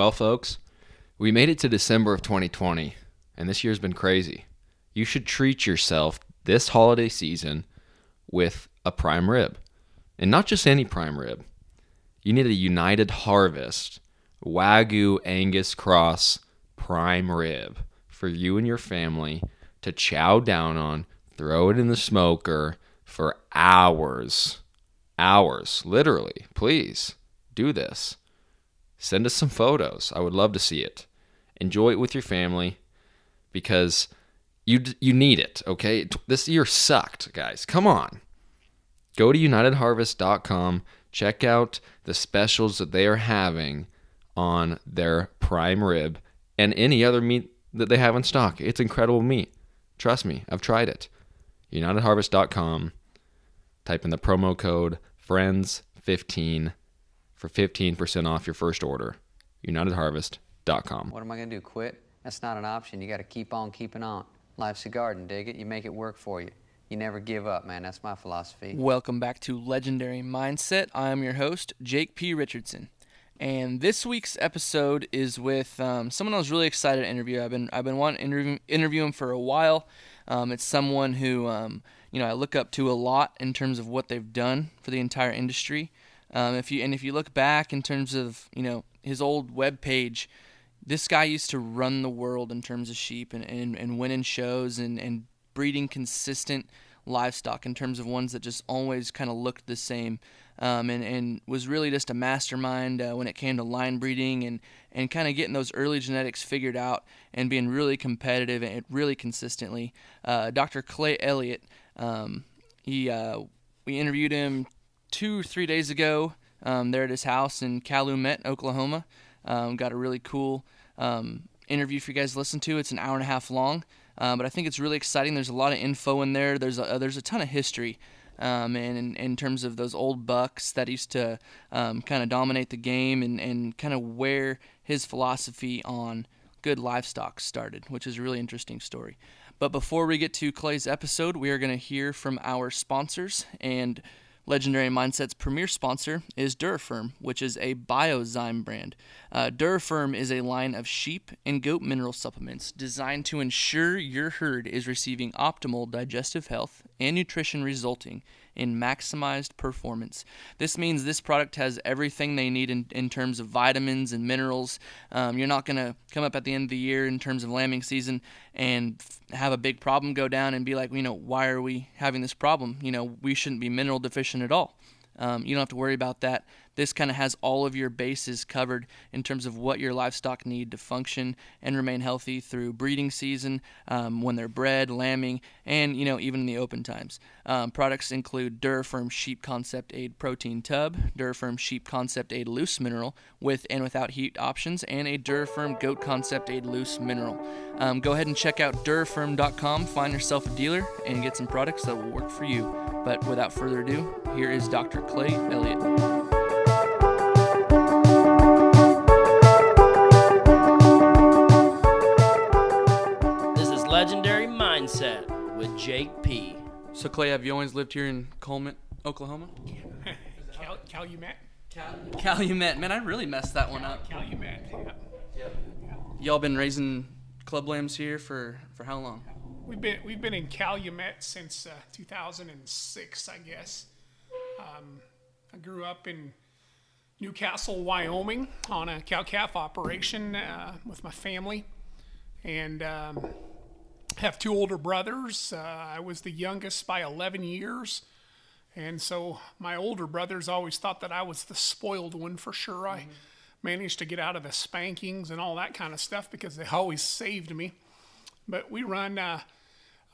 Well, folks, we made it to December of 2020, and this year's been crazy. You should treat yourself this holiday season with a prime rib. And not just any prime rib. You need a United Harvest Wagyu Angus Cross prime rib for you and your family to chow down on, throw it in the smoker for hours. Hours, literally. Please do this. Send us some photos. I would love to see it. Enjoy it with your family because you you need it, okay? This year sucked, guys. Come on. Go to unitedharvest.com, check out the specials that they are having on their prime rib and any other meat that they have in stock. It's incredible meat. Trust me, I've tried it. UnitedHarvest.com. Type in the promo code FRIENDS15 for 15% off your first order. UnitedHarvest.com. What am I going to do? Quit? That's not an option. You got to keep on keeping on. Life's a garden, dig it? You make it work for you. You never give up, man. That's my philosophy. Welcome back to Legendary Mindset. I am your host, Jake P. Richardson. And this week's episode is with um, someone I was really excited to interview. I've been I've been wanting to interview, interview him for a while. Um, it's someone who um, you know I look up to a lot in terms of what they've done for the entire industry. Um, if you and if you look back in terms of you know his old web page, this guy used to run the world in terms of sheep and, and, and winning shows and, and breeding consistent livestock in terms of ones that just always kind of looked the same um, and, and was really just a mastermind uh, when it came to line breeding and, and kind of getting those early genetics figured out and being really competitive and really consistently. Uh, Dr. Clay Elliott, um, he, uh, we interviewed him two or three days ago um, there at his house in Calumet, Oklahoma. Um, got a really cool um, interview for you guys to listen to. It's an hour and a half long. Uh, but I think it's really exciting. There's a lot of info in there. There's a, there's a ton of history um, and in, in, terms of those old bucks that used to um, kind of dominate the game and, and kind of where his philosophy on good livestock started, which is a really interesting story. But before we get to Clay's episode, we are going to hear from our sponsors. And Legendary Mindset's premier sponsor is DuraFerm, which is a Biozyme brand. Uh, DuraFerm is a line of sheep and goat mineral supplements designed to ensure your herd is receiving optimal digestive health and nutrition, resulting in maximized performance. This means this product has everything they need in, in terms of vitamins and minerals. Um, you're not going to come up at the end of the year in terms of lambing season and have a big problem go down and be like, you know, why are we having this problem? You know, we shouldn't be mineral deficient at all. Um, you don't have to worry about that. This kind of has all of your bases covered in terms of what your livestock need to function and remain healthy through breeding season, um, when they're bred, lambing, and you know even in the open times. Um, products include DuraFerm Sheep Concept Aid Protein Tub, DuraFerm Sheep Concept Aid Loose Mineral with and without heat options, and a DuraFerm Goat Concept Aid Loose Mineral. Um, go ahead and check out DuraFerm.com, find yourself a dealer, and get some products that will work for you. But without further ado, here is Dr. Clay Elliott. Legendary Mindset with Jake P. So Clay, have you always lived here in Cullman, Oklahoma? Cal- Calumet. Cal- Calumet. Man, I really messed that one up. Calumet. Yeah. Y'all been raising club lambs here for for how long? We've been we've been in Calumet since uh, 2006, I guess. Um, I grew up in Newcastle, Wyoming, on a cow calf operation uh, with my family, and um, have two older brothers. Uh, I was the youngest by 11 years. And so my older brothers always thought that I was the spoiled one for sure. I mm-hmm. managed to get out of the spankings and all that kind of stuff because they always saved me. But we run, uh,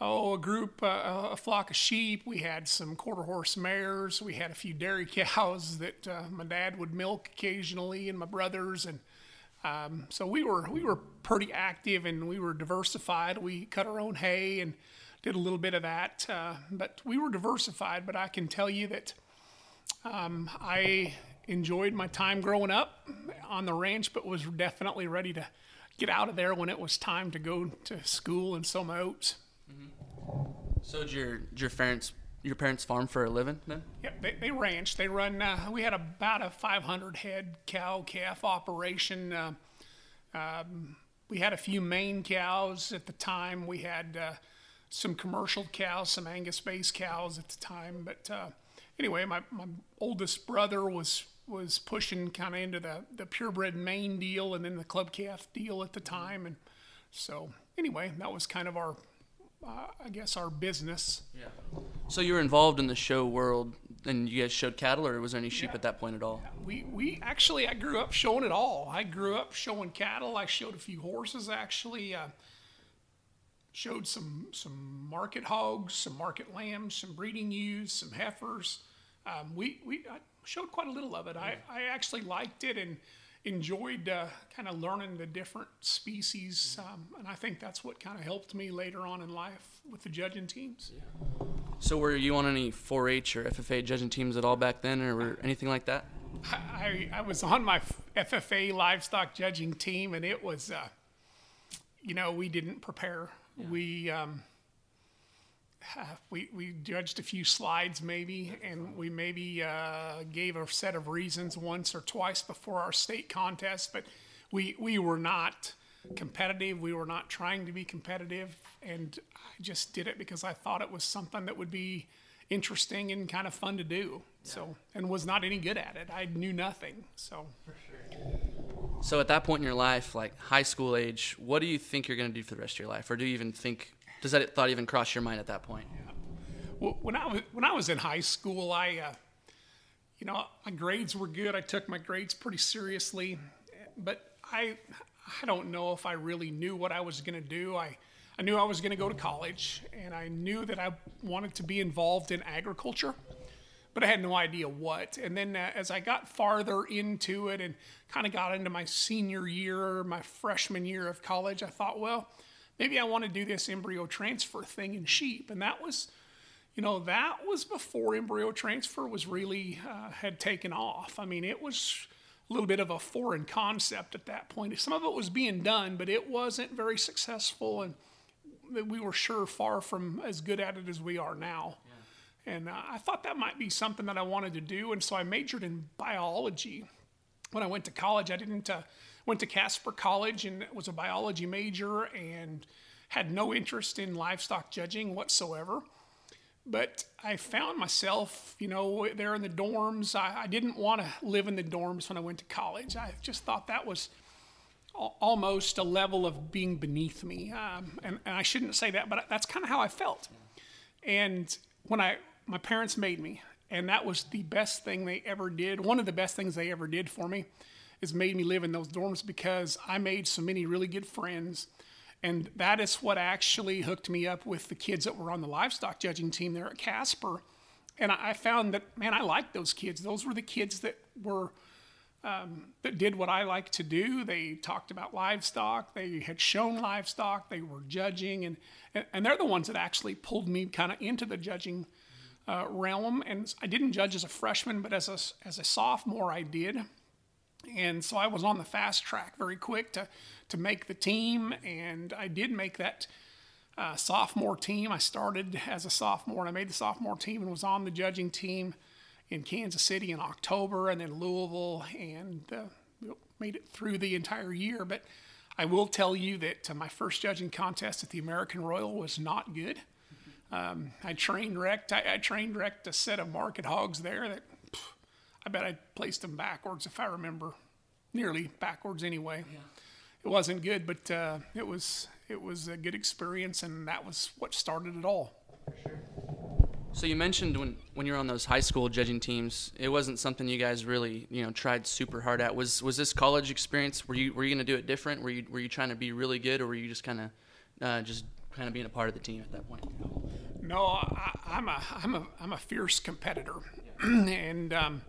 oh, a group, uh, a flock of sheep. We had some quarter horse mares. We had a few dairy cows that uh, my dad would milk occasionally, and my brothers. And um, so we were we were pretty active and we were diversified. We cut our own hay and did a little bit of that, uh, but we were diversified. But I can tell you that um, I enjoyed my time growing up on the ranch, but was definitely ready to get out of there when it was time to go to school and sow my oats. Mm-hmm. So did your did your parents your parents farm for a living then? Yeah, they, they ranch. They run. Uh, we had about a 500 head cow calf operation. Uh, Um, we had a few Maine cows at the time. We had uh, some commercial cows, some Angus based cows at the time. But uh, anyway, my, my oldest brother was was pushing kind of into the, the purebred Maine deal and then the club calf deal at the time. And so anyway, that was kind of our, uh, I guess, our business. So you were involved in the show world, and you guys showed cattle, or was there any sheep at that point at all? We, we actually, I grew up showing it all. I grew up showing cattle. I showed a few horses actually. Uh, showed some some market hogs, some market lambs, some breeding ewes, some heifers. Um, we we I showed quite a little of it. I, I actually liked it and enjoyed uh, kind of learning the different species, um, and I think that's what kind of helped me later on in life with the judging teams. Yeah. So were you on any 4-H or FFA judging teams at all back then, or anything like that? I, I was on my FFA livestock judging team, and it was, uh, you know, we didn't prepare. We, um, uh, we we judged a few slides maybe, and we maybe uh, gave a set of reasons once or twice before our state contest, but we we were not competitive. We were not trying to be competitive, and I just did it because I thought it was something that would be interesting and kind of fun to do. So, and was not any good at it. I knew nothing. So, So at that point in your life, like high school age, what do you think you're going to do for the rest of your life, or do you even think does that thought even cross your mind at that point? Well, when I was when I was in high school, I, uh, you know, my grades were good. I took my grades pretty seriously, but I I don't know if I really knew what I was going to do. I I knew I was going to go to college, and I knew that I wanted to be involved in agriculture, but I had no idea what. And then uh, as I got farther into it and kind of got into my senior year, my freshman year of college, I thought, well, maybe I want to do this embryo transfer thing in sheep, and that was you know that was before embryo transfer was really uh, had taken off. I mean it was a little bit of a foreign concept at that point. Some of it was being done but it wasn't very successful. And we were sure far from as good at it as we are now. And uh, i thought that might be something that i wanted to do. And so i majored in biology. When i went to college i didn't uh, went to casper college and was a biology major and had no interest in livestock judging whatsoever but I found myself, you know, there in the dorms. I, I didn't want to live in the dorms when I went to college. I just thought that was almost a level of being beneath me. Um, and, and I shouldn't say that, but that's kind of how I felt. And when I, my parents made me, and that was the best thing they ever did. One of the best things they ever did for me is made me live in those dorms because I made so many really good friends and that is what actually hooked me up with the kids that were on the livestock judging team there at Casper. And I found that, man, I liked those kids. Those were the kids that were, um, that did what I like to do. They talked about livestock. They had shown livestock. They were judging. And, and they're the ones that actually pulled me kind of into the judging uh, realm. And I didn't judge as a freshman, but as a, as a sophomore, I did. And so I was on the fast track very quick to, to make the team, and I did make that uh, sophomore team. I started as a sophomore, and I made the sophomore team and was on the judging team in Kansas City in October, and then Louisville, and uh, made it through the entire year. But I will tell you that uh, my first judging contest at the American Royal was not good. Um, I trained wrecked. I, I trained wrecked a set of market hogs there that I bet I placed them backwards if I remember, nearly backwards anyway. Yeah. It wasn't good, but uh, it was it was a good experience, and that was what started it all. So you mentioned when when you're on those high school judging teams, it wasn't something you guys really you know tried super hard at. Was was this college experience? Were you were you going to do it different? Were you were you trying to be really good, or were you just kind of uh, just kind of being a part of the team at that point? No, I, am a I'm a I'm a fierce competitor, and um,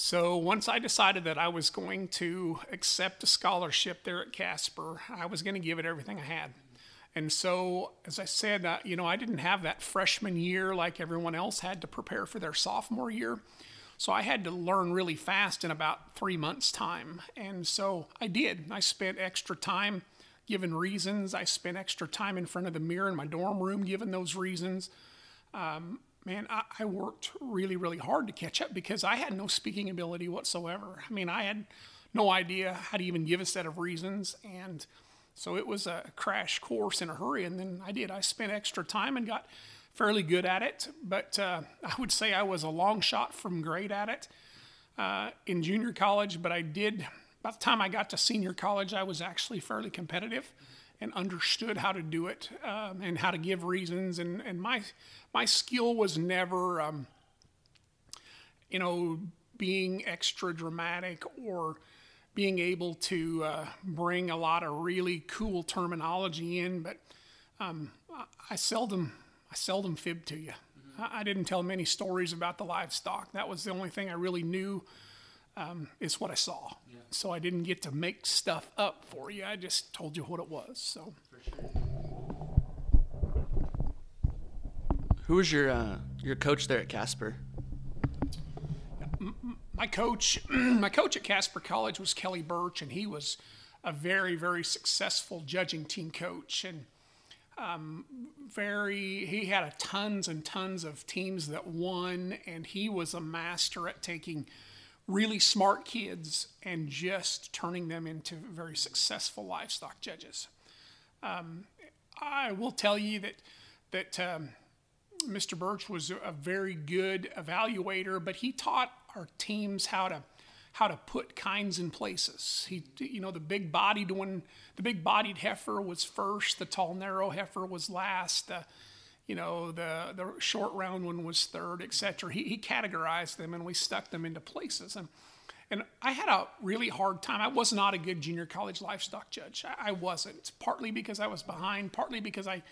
so once I decided that I was going to accept a scholarship there at Casper, I was going to give it everything I had. And so, as I said, uh, you know, I didn't have that freshman year like everyone else had to prepare for their sophomore year. So I had to learn really fast in about three months' time. And so I did. I spent extra time giving reasons. I spent extra time in front of the mirror in my dorm room giving those reasons. Um, man, I, I, worked really, really hard to catch up because I had no speaking ability whatsoever. I mean, I had no idea how to even give a set of reasons. And so it was a crash course in a hurry. And then I did. I spent extra time and got fairly good at it. But uh, I would say I was a long shot from great at it uh, in junior college. But I did, by the time I got to senior college, I was actually fairly competitive and understood how to do it um, and how to give reasons. And, and my, my skill was never, um, you know, being extra dramatic or being able to uh, bring a lot of really cool terminology in, but um, I, seldom I seldom fib to you. I, I, didn't tell many stories about the livestock. That was the only thing I really knew. Um, is what I saw. Yeah. So I didn't get to make stuff up for you. I just told you what it was. So. Who was your uh, your coach there at Casper? my coach, my coach at Casper College was Kelly Birch, and he was a very, very successful judging team coach, and um, very. He had a tons and tons of teams that won, and he was a master at taking really smart kids and just turning them into very successful livestock judges. Um, I will tell you that that um, Mr. Birch was a very good evaluator, but he taught our teams how to how to put kinds in places. He, you know, the big bodied one, the big bodied heifer was first, the tall narrow heifer was last, the, you know, the the short round one was third, etc. He, he categorized them and we stuck them into places. And and I had a really hard time. I was not a good junior college livestock judge. I, I wasn't. It's partly because I was behind, partly because I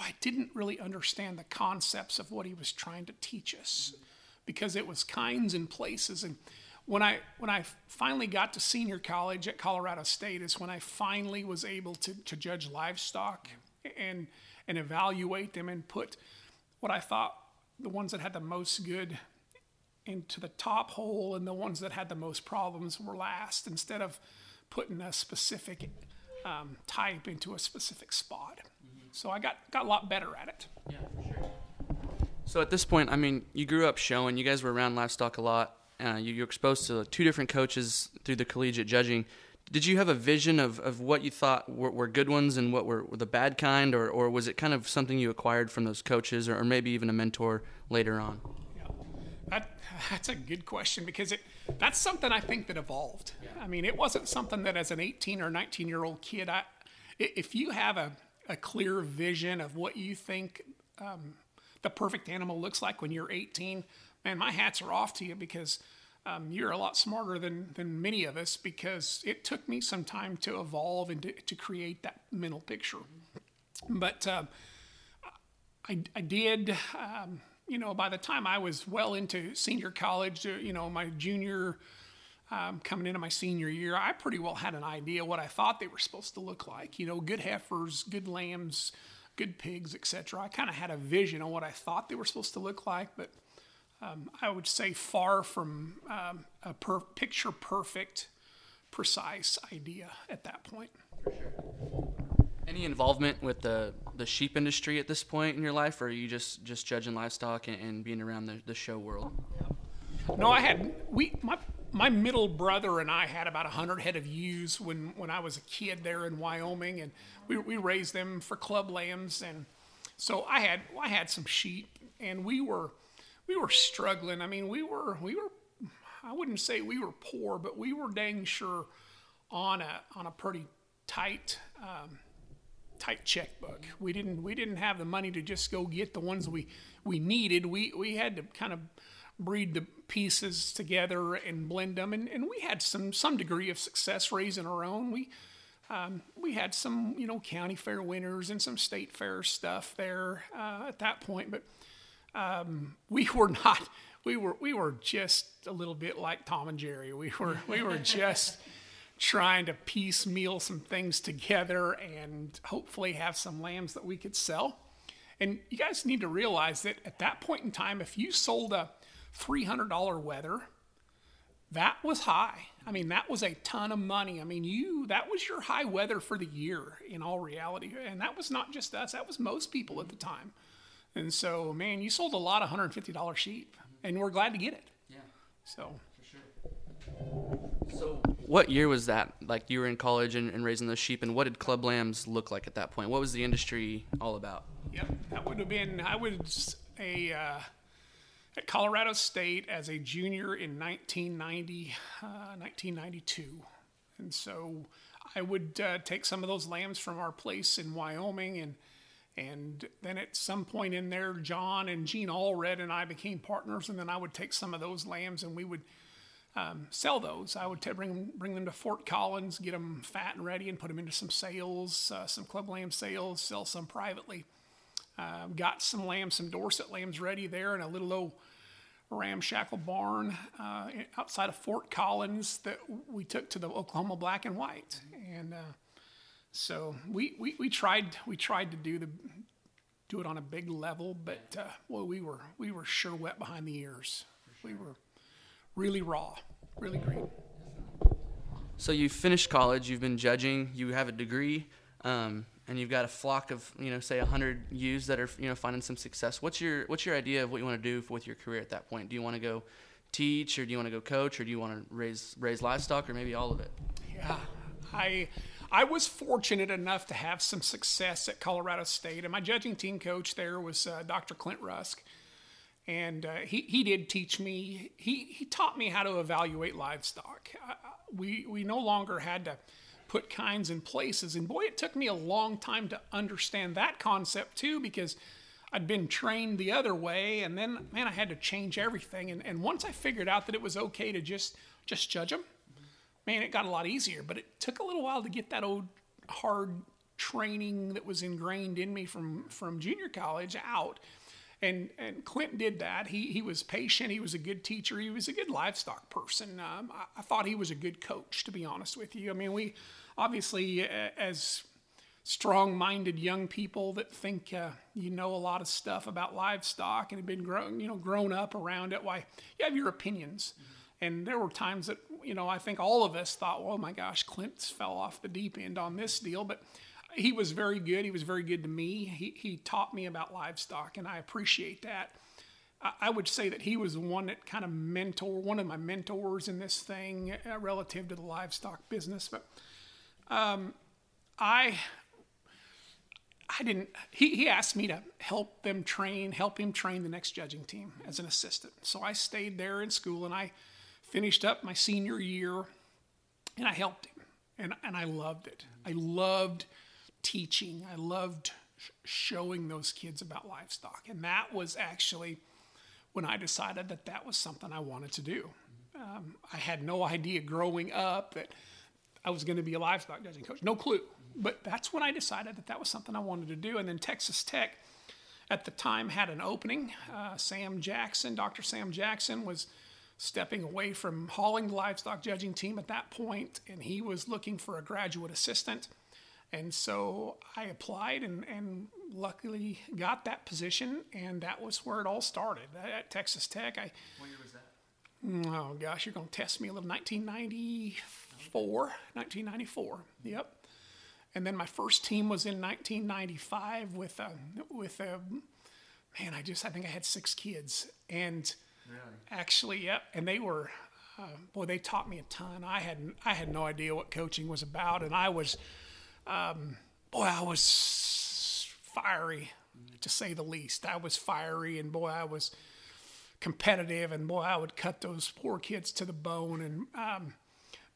I didn't really understand the concepts of what he was trying to teach us because it was kinds and places. And when I when I finally got to senior college at Colorado State is when I finally was able to, to judge livestock and and evaluate them and put what I thought the ones that had the most good into the top hole and the ones that had the most problems were last instead of putting a specific um, type into a specific spot. So I got, got a lot better at it. Yeah, for sure. So at this point, I mean, you grew up showing. You guys were around livestock a lot. Uh, you, you were exposed to two different coaches through the collegiate judging. Did you have a vision of, of what you thought were, were good ones and what were, were, the bad kind, or, or was it kind of something you acquired from those coaches, or, or maybe even a mentor later on? Yeah, that, that's a good question because it that's something I think that evolved. Yeah. I mean, it wasn't something that as an 18 or 19 year old kid, I, if you have a, a clear vision of what you think um, the perfect animal looks like when you're 18, man, my hats are off to you because um, you're a lot smarter than, than many of us because it took me some time to evolve and to, to create that mental picture. But uh, I, I did, um, you know, by the time I was well into senior college, uh, you know, my junior, um, coming into my senior year, I pretty well had an idea what I thought they were supposed to look like. You know, good heifers, good lambs, good pigs, etc. I kind of had a vision on what I thought they were supposed to look like, but um, I would say far from um, a per- picture perfect, precise idea at that point. For sure. Any involvement with the, the sheep industry at this point in your life, or are you just, just judging livestock and, and being around the, the show world? No, I had we my my middle brother and I had about 100 head of ewes when, when I was a kid there in Wyoming, and we, we raised them for club lambs. And so I had I had some sheep, and we were we were struggling. I mean, we were we were I wouldn't say we were poor, but we were dang sure on a on a pretty tight um, tight checkbook. We didn't we didn't have the money to just go get the ones we we needed. We we had to kind of breed the pieces together and blend them. And, and we had some some degree of success raising our own. We um, we had some you know county fair winners and some state fair stuff there uh, at that point, but um, we were not. We were we were just a little bit like Tom and Jerry. We were we were just trying to piecemeal some things together and hopefully have some lambs that we could sell. And you guys need to realize that at that point in time, if you sold a $300 wether, That was high. I mean, that was a ton of money. I mean, you, that was your high wether for the year in all reality. And that was not just us, that was most people at the time. And so, man, you sold a lot of $150 sheep, and we're glad to get it. Yeah. So, for sure. So, what year was that? Like you were in college and, and raising those sheep, and what did Club Lambs look like at that point? What was the industry all about? Yep, that would have been I was a uh, at Colorado State as a junior in 1990, uh, 1992, and so I would uh, take some of those lambs from our place in Wyoming and. And then at some point in there, John and Gene Allred and I became partners. And then I would take some of those lambs and we would um, sell those. I would t- bring bring them to Fort Collins, get them fat and ready, and put them into some sales, uh, some club lamb sales, sell some privately. Got some lambs, some Dorset lambs ready there in a little old ramshackle barn uh, outside of Fort Collins that we took to the Oklahoma Black and White, and uh, so we, we, we tried we tried to do the do it on a big level, but uh, well, we were we were sure wet behind the ears. We were really raw, really green. So you finished college, you've been judging, you have a degree, um, and you've got a flock of you know say hundred ewes that are you know finding some success. What's your what's your idea of what you want to do with your career at that point? Do you want to go teach, or do you want to go coach, or do you want to raise raise livestock, or maybe all of it? Yeah, I I was fortunate enough to have some success at Colorado State, and my judging team coach there was uh, Dr. Clint Rusk and uh, he, he did teach me he, he taught me how to evaluate livestock uh, we, we no longer had to put kinds in places. And boy it took me a long time to understand that concept too because i'd been trained the other way. And then man i had to change everything. And, and once i figured out that it was okay to just just judge them man it got a lot easier. But it took a little while to get that old hard training that was ingrained in me from from junior college out and and Clint did that. He he was patient. He was a good teacher. He was a good livestock person. Um, I, I, thought he was a good coach, to be honest with you. I mean, we obviously as strong-minded young people that think uh, you know a lot of stuff about livestock and have been grown you know grown up around it. Why you have your opinions. Mm-hmm. And there were times that you know I think all of us thought, oh my gosh, Clint fell off the deep end on this deal, but he was very good. He was very good to me. He, he taught me about livestock, and I appreciate that. I, I would say that he was the one that kind of mentor, one of my mentors in this thing uh, relative to the livestock business. But um, I, I didn't. He, he asked me to help them train, help him train the next judging team as an assistant. So I stayed there in school, and I finished up my senior year, and I helped him, and and I loved it. I loved teaching. I loved showing those kids about livestock. And that was actually when I decided that that was something I wanted to do. Um, I had no idea growing up that I was going to be a livestock judging coach. No clue. But that's when I decided that that was something I wanted to do. And then Texas Tech at the time had an opening. Uh, Sam Jackson, Dr. Sam Jackson, was stepping away from hauling the livestock judging team at that point, and he was looking for a graduate assistant. And so I applied and, and luckily got that position, and that was where it all started at Texas Tech. I, what year was that? Mm, oh gosh, you're going to test me a little. 1994, 1994. Yep. And then my first team was in 1995 with a, with a, man, I just I think I had six kids, and really? actually, yep. And they were, uh, boy, they taught me a ton. I had I had no idea what coaching was about, and I was um, boy, I was fiery to say the least. I was fiery, and boy, I was competitive, and boy, I would cut those poor kids to the bone. And um,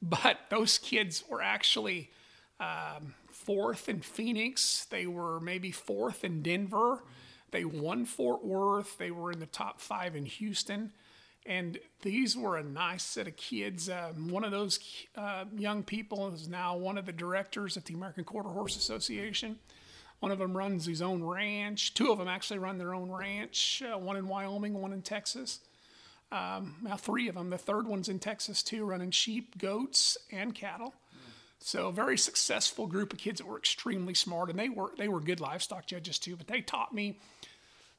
but those kids were actually um, fourth in Phoenix. They were maybe fourth in Denver. They won Fort Worth. They were in the top five in Houston. And these were a nice set of kids. Um, one of those uh, young people is now one of the directors at the American Quarter Horse Association. One of them runs his own ranch. Two of them actually run their own ranch, uh, one in Wyoming, one in Texas. Um, now, three of them. The third one's in Texas too, running sheep, goats, and cattle. So, a very successful group of kids that were extremely smart, and they were they were good livestock judges too. But they taught me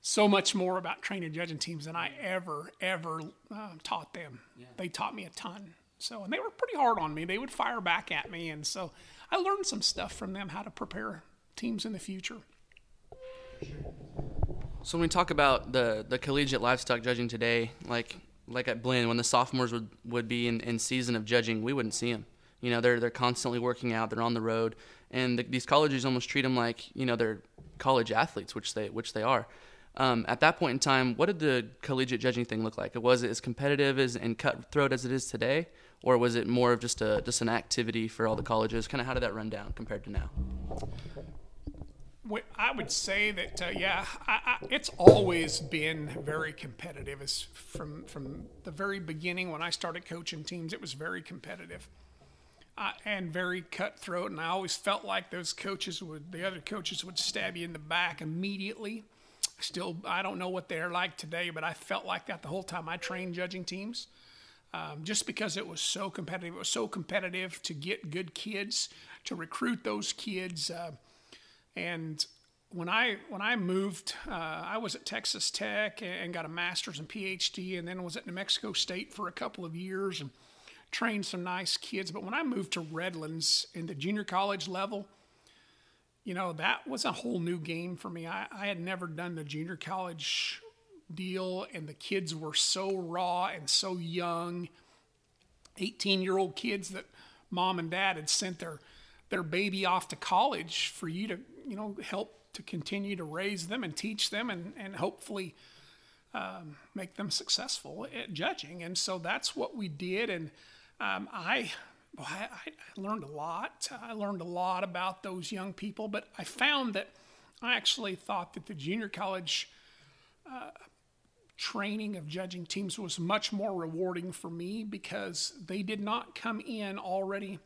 so much more about training judging teams than I ever, ever uh, taught them. Yeah. They taught me a ton. So, and they were pretty hard on me. They would fire back at me. And so I learned some stuff from them how to prepare teams in the future. So when we talk about the, the collegiate livestock judging today, like like at Blinn, when the sophomores would, would be in, in season of judging, we wouldn't see them. You know, they're they're constantly working out. They're on the road, and the, these colleges almost treat them like you know they're college athletes, which they which they are. Um, at that point in time, what did the collegiate judging thing look like? Was it as competitive as and cutthroat as it is today, or was it more of just a just an activity for all the colleges? Kind of how did that run down compared to now? I would say that uh, yeah, I, I, it's always been very competitive. From from the very beginning when I started coaching teams, it was very competitive uh, and very cutthroat. And I always felt like those coaches would, the other coaches would stab you in the back immediately. Still, I don't know what they're like today, but I felt like that the whole time I trained judging teams. Um, just because it was so competitive, it was so competitive to get good kids, to recruit those kids. Uh, and when I when I moved, uh, I was at Texas Tech and got a master's and PhD, and then was at New Mexico State for a couple of years and trained some nice kids. But when I moved to Redlands in the junior college level, you know that was a whole new game for me. I, I had never done the junior college deal, and the kids were so raw and so young. 18 year old kids that mom and dad had sent their their baby off to college for you to you know help to continue to raise them and teach them and and hopefully um, make them successful at judging and so that's what we did and um, I, I, I learned a lot I learned a lot about those young people but I found that I actually thought that the junior college uh, training of judging teams was much more rewarding for me because they did not come in already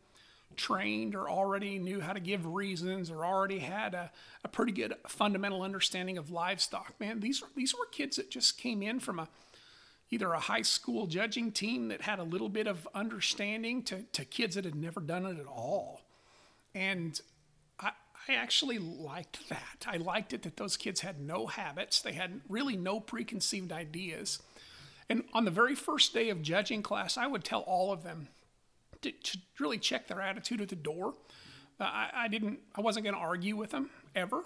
trained or already knew how to give reasons or already had a, a pretty good fundamental understanding of livestock. Man, these these were kids that just came in from a either a high school judging team that had a little bit of understanding to, to kids that had never done it at all. And I, I actually liked that. I liked it that those kids had no habits, they had really no preconceived ideas. And on the very first day of judging class, I would tell all of them, to, to really check their attitude at the door. Uh, I, I didn't. I wasn't going to argue with them ever.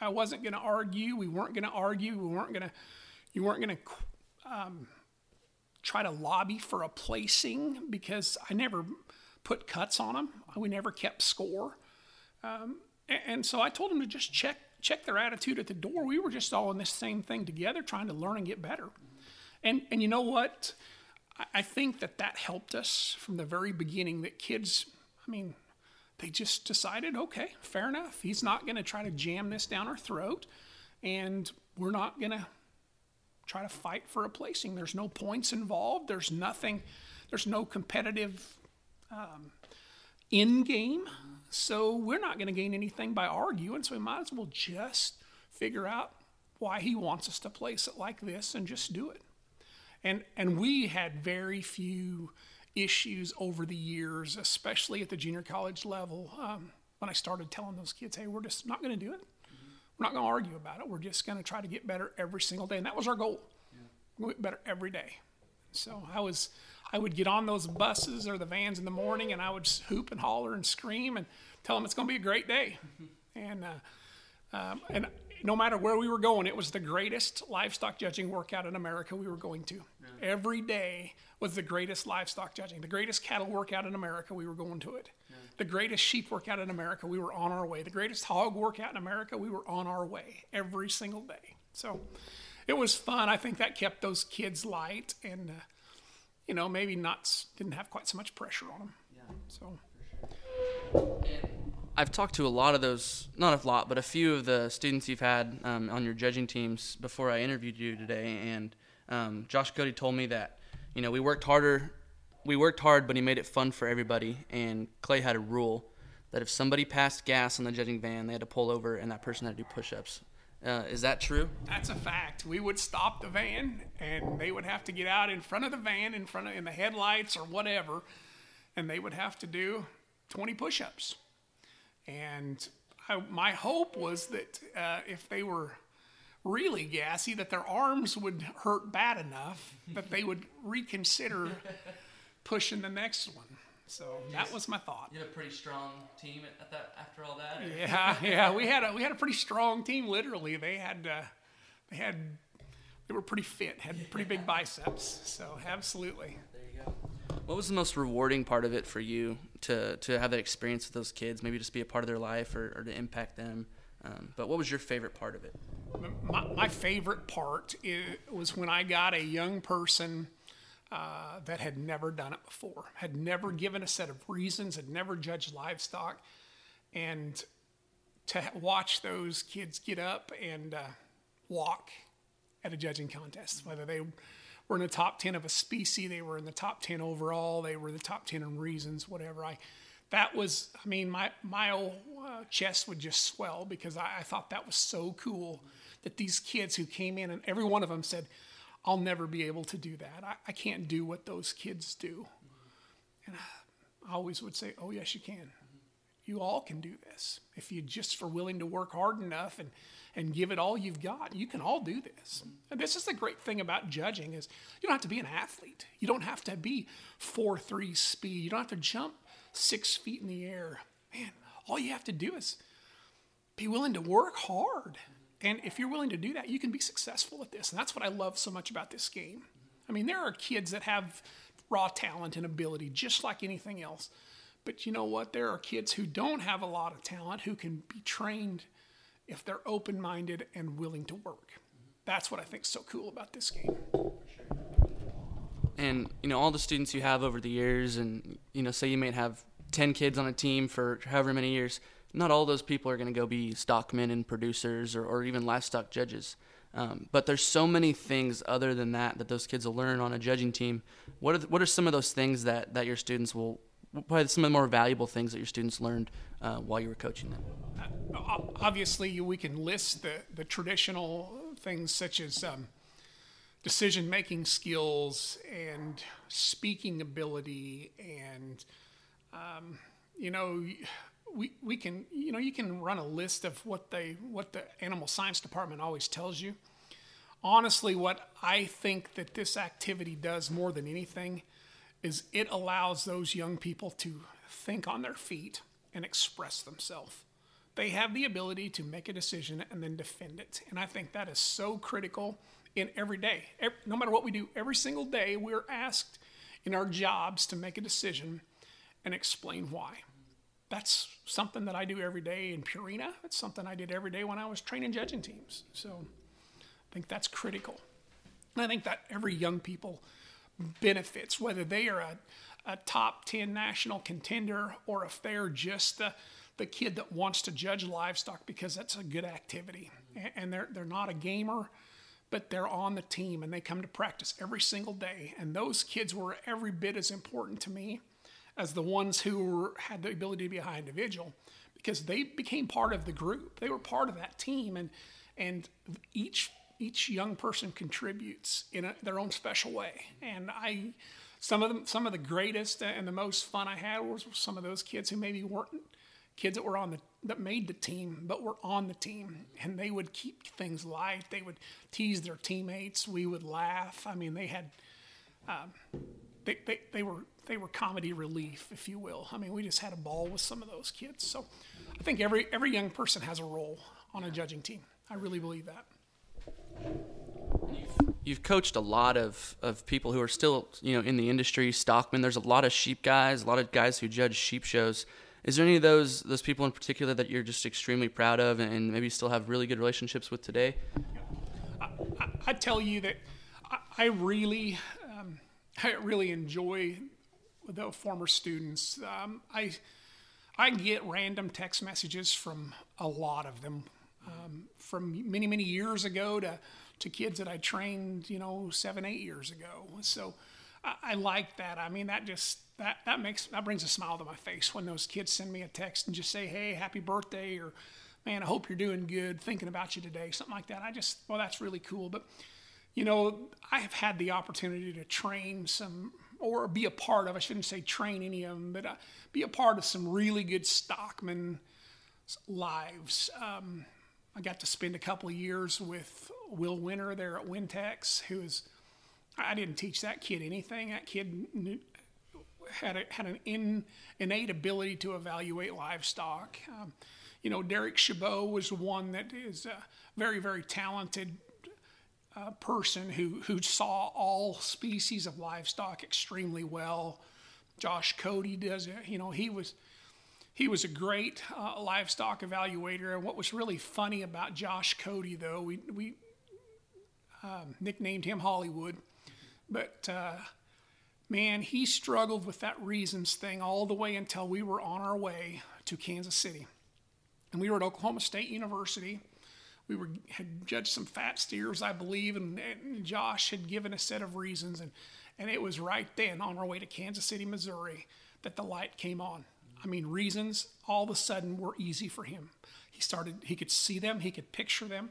I wasn't going to argue. We weren't going to argue. We weren't going to. You weren't going to um, try to lobby for a placing because I never put cuts on them. We never kept score. Um, and, and so I told them to just check check their attitude at the door. We were just all in this same thing together, trying to learn and get better. And and you know what? I think that that helped us from the very beginning. That kids, I mean, they just decided, okay, fair enough. He's not going to try to jam this down our throat, and we're not going to try to fight for a placing. There's no points involved. There's nothing. There's no competitive um, in game. So we're not going to gain anything by arguing. So we might as well just figure out why he wants us to place it like this and just do it and and we had very few issues over the years, especially at the junior college level. Um, when I started telling those kids, "Hey, we're just not going to do it. We're not going to argue about it. We're just going to try to get better every single day," and that was our goal. Yeah. Get better every day. So I was, I would get on those buses or the vans in the morning, and I would hoop and holler and scream and tell them it's going to be a great day. and uh, um, and no matter where we were going, it was the greatest livestock judging workout in America we were going to. Yeah. Every day was the greatest livestock judging, the greatest cattle workout in America, we were going to it. The greatest sheep workout in America, we were on our way. The greatest hog workout in America, we were on our way every single day. So it was fun. I think that kept those kids light and, uh, you know, maybe not, didn't have quite so much pressure on them. Yeah. So. I've talked to a lot of those, not a lot, but a few of the students you've had um, on your judging teams before I interviewed you today. And um, Josh Cody told me that, you know, we worked harder, we worked hard, but he made it fun for everybody. And Clay had a rule that if somebody passed gas on the judging van, they had to pull over, and that person had to do push-ups. Uh, is that true? That's a fact. We would stop the van, and they would have to get out in front of the van, in front of in the headlights or whatever, and they would have to do 20 push-ups and I, my hope was that uh, if they were really gassy, that their arms would hurt bad enough that they would reconsider pushing the next one. So that was my thought. You had a pretty strong team at that after all that. Yeah, yeah, we had a we had a pretty strong team. Literally, they had uh, they had they were pretty fit, had pretty big biceps. So absolutely. There you go. What was the most rewarding part of it for you to to have that experience with those kids? Maybe just be a part of their life or, or to impact them. Um, but what was your favorite part of it? My, my favorite part was when I got a young person uh, that had never done it before, had never given a set of reasons, had never judged livestock, and to watch those kids get up and uh, walk at a judging contest, whether they were in the top 10 of a species, they were in the top 10 overall, they were the top 10 in reasons, whatever. I that was, I mean, my my old uh, chest would just swell because I, I, thought that was so cool that these kids who came in and every one of them said, "I'll never be able to do that. I, I can't do what those kids do." And I always would say, "Oh yes, you can. You all can do this if you just are willing to work hard enough and." and give it all you've got. You can all do this. And this is the great thing about judging is you don't have to be an athlete. You don't have to be 4-3 speed. You don't have to jump six feet in the air. Man, all you have to do is be willing to work hard. And if you're willing to do that, you can be successful at this. And that's what I love so much about this game. I mean, there are kids that have raw talent and ability just like anything else. But you know what? There are kids who don't have a lot of talent who can be trained if they're open minded and willing to work. That's what I think is so cool about this game and you know all the students you have over the years and you know say you may have 10 kids on a team for however many years not all those people are going to go be stockmen and producers or, or even livestock judges. Um, but there's so many things other than that that those kids will learn on a judging team. What are, the, what are some of those things that, that your students will probably some of the more valuable things that your students learned uh, while you were coaching them? Uh, obviously we can list the, the traditional things such as um, decision making skills and speaking ability and um, you know we, we can you know you can run a list of what they what the animal science department always tells you honestly what i think that this activity does more than anything is it allows those young people to think on their feet and express themselves they have the ability to make a decision and then defend it and i think that is so critical in every day. Every, no matter what we do, every single day we're asked in our jobs to make a decision and explain why. That's something that I do every day in Purina. It's something I did every day when I was training judging teams. So I think that's critical. And I think that every young people benefits, whether they are a, a top 10 national contender or if they're just the, the kid that wants to judge livestock because that's a good activity. And they're, they're not a gamer but they're on the team and they come to practice every single day. And those kids were every bit as important to me as the ones who were, had the ability to be a high individual because they became part of the group. They were part of that team, and and each each young person contributes in a, their own special way. And I, some of them, some of the greatest and the most fun I had was some of those kids who maybe weren't kids that were on the that made the team but were on the team and they would keep things light they would tease their teammates we would laugh i mean they had um, they, they, they were they were comedy relief if you will. I mean we just had a ball with some of those kids. So i think every every young person has a role on a judging team. I really believe that. You've, you've coached a lot of, of people who are still you know in the industry. Stockmen there's a lot of sheep guys a lot of guys who judge sheep shows. Is there any of those those people in particular that you're just extremely proud of and maybe still have really good relationships with today? I, I, I tell you that I, I really um, I really enjoy the former students. Um, I I get random text messages from a lot of them, um, from many many years ago to to kids that I trained, you know, seven eight years ago. So I, I like that. I mean, that just that that makes that brings a smile to my face when those kids send me a text and just say, "Hey, happy birthday," or "Man, I hope you're doing good. Thinking about you today," something like that. I just well, that's really cool. But you know, I have had the opportunity to train some or be a part of. I shouldn't say train any of them, but uh, be a part of some really good stockman lives. Um, I got to spend a couple of years with Will Winter there at Wintex, who is I didn't teach that kid anything. That kid knew, had a, had an in, innate ability to evaluate livestock. Um, you know, Derek Chabot was one that is a very very talented uh, person who, who saw all species of livestock extremely well. Josh Cody does it. You know, he was he was a great uh, livestock evaluator. And what was really funny about Josh Cody, though, we we um, nicknamed him Hollywood, but uh, man, he struggled with that reasons thing all the way until we were on our way to Kansas City, and we were at Oklahoma State University. We were had judged some fat steers, I believe, and, and Josh had given a set of reasons, and and it was right then on our way to Kansas City, Missouri, that the light came on. I mean, reasons all of a sudden were easy for him. He started, he could see them, he could picture them,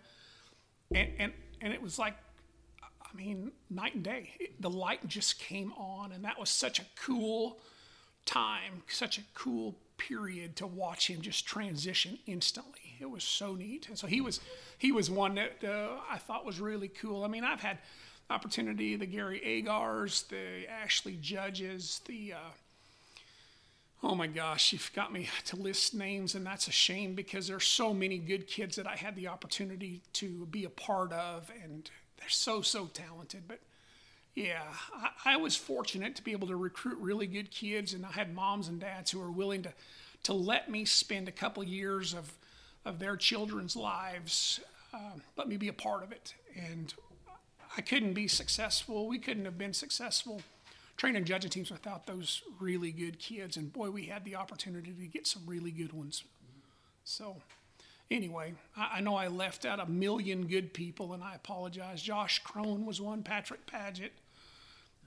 and and and it was like, I mean, night and day. It, the light just came on, and that was such a cool time, such a cool period to watch him just transition instantly. It was so neat, and so he was he was one that uh, I thought was really cool. I mean, I've had opportunity, the Gary Agars, the Ashley Judges, the uh, oh my gosh, you've got me to list names, and that's a shame because there's so many good kids that I had the opportunity to be a part of, and they're so so talented. But yeah, I, I was fortunate to be able to recruit really good kids, and I had moms and dads who were willing to to let me spend a couple years of of their children's lives, uh, let me be a part of it, and I couldn't be successful. We couldn't have been successful training judging teams without those really good kids. And boy, we had the opportunity to get some really good ones. So, anyway, I, I know I left out a million good people, and I apologize. Josh Crone was one, Patrick Paget.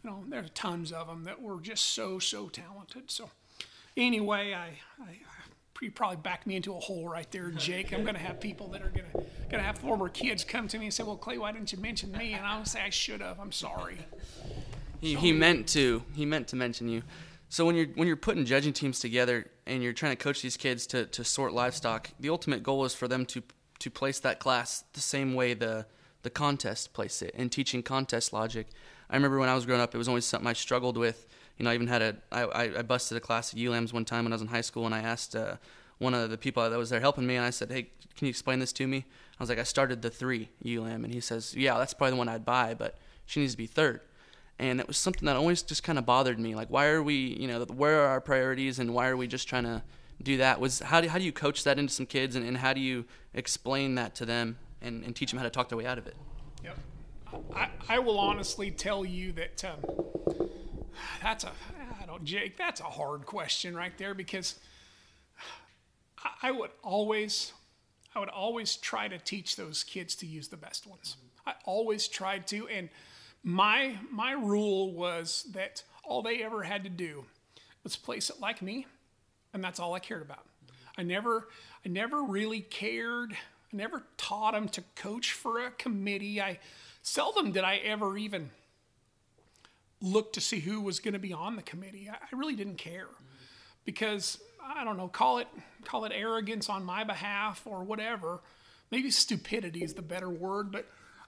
You know, there are tons of them that were just so, so talented. So, anyway, I, I, you probably backed me into a hole right there, Jake. I'm going to have people that are going to going to have former kids come to me and say, "Well, Clay, why didn't you mention me?" And I'll say, "I should have. I'm sorry." He, he meant to. He meant to mention you. So when you're when you're putting judging teams together and you're trying to coach these kids to, to sort livestock, the ultimate goal is for them to to place that class the same way the the contest place it and teaching contest logic. I remember when I was growing up, it was always something I struggled with. You know, I even had a I, I busted a class ewe lambs one time when I was in high school, and I asked uh, one of the people that was there helping me, and I said, "Hey, can you explain this to me?" I was like, "I started the three lamb," and he says, "Yeah, that's probably the one I'd buy, but she needs to be third. And it was something that always just kind of bothered me like why are we you know where are our priorities and why are we just trying to do that? Was how do, how do you coach that into some kids and, and how do you explain that to them and, and teach them how to talk their way out of it? Yep. I, I will honestly tell you that um, that's a i don't jake that's a hard question right there because I, I would always i would always try to teach those kids to use the best ones i always tried to and my my rule was that all they ever had to do was place it like me, and that's all I cared about. I never I never really cared. I never taught them to coach for a committee. I seldom did I ever even look to see who was going to be on the committee. I, I really didn't care because I don't know, call it call it arrogance on my behalf or whatever. Maybe stupidity is the better word, but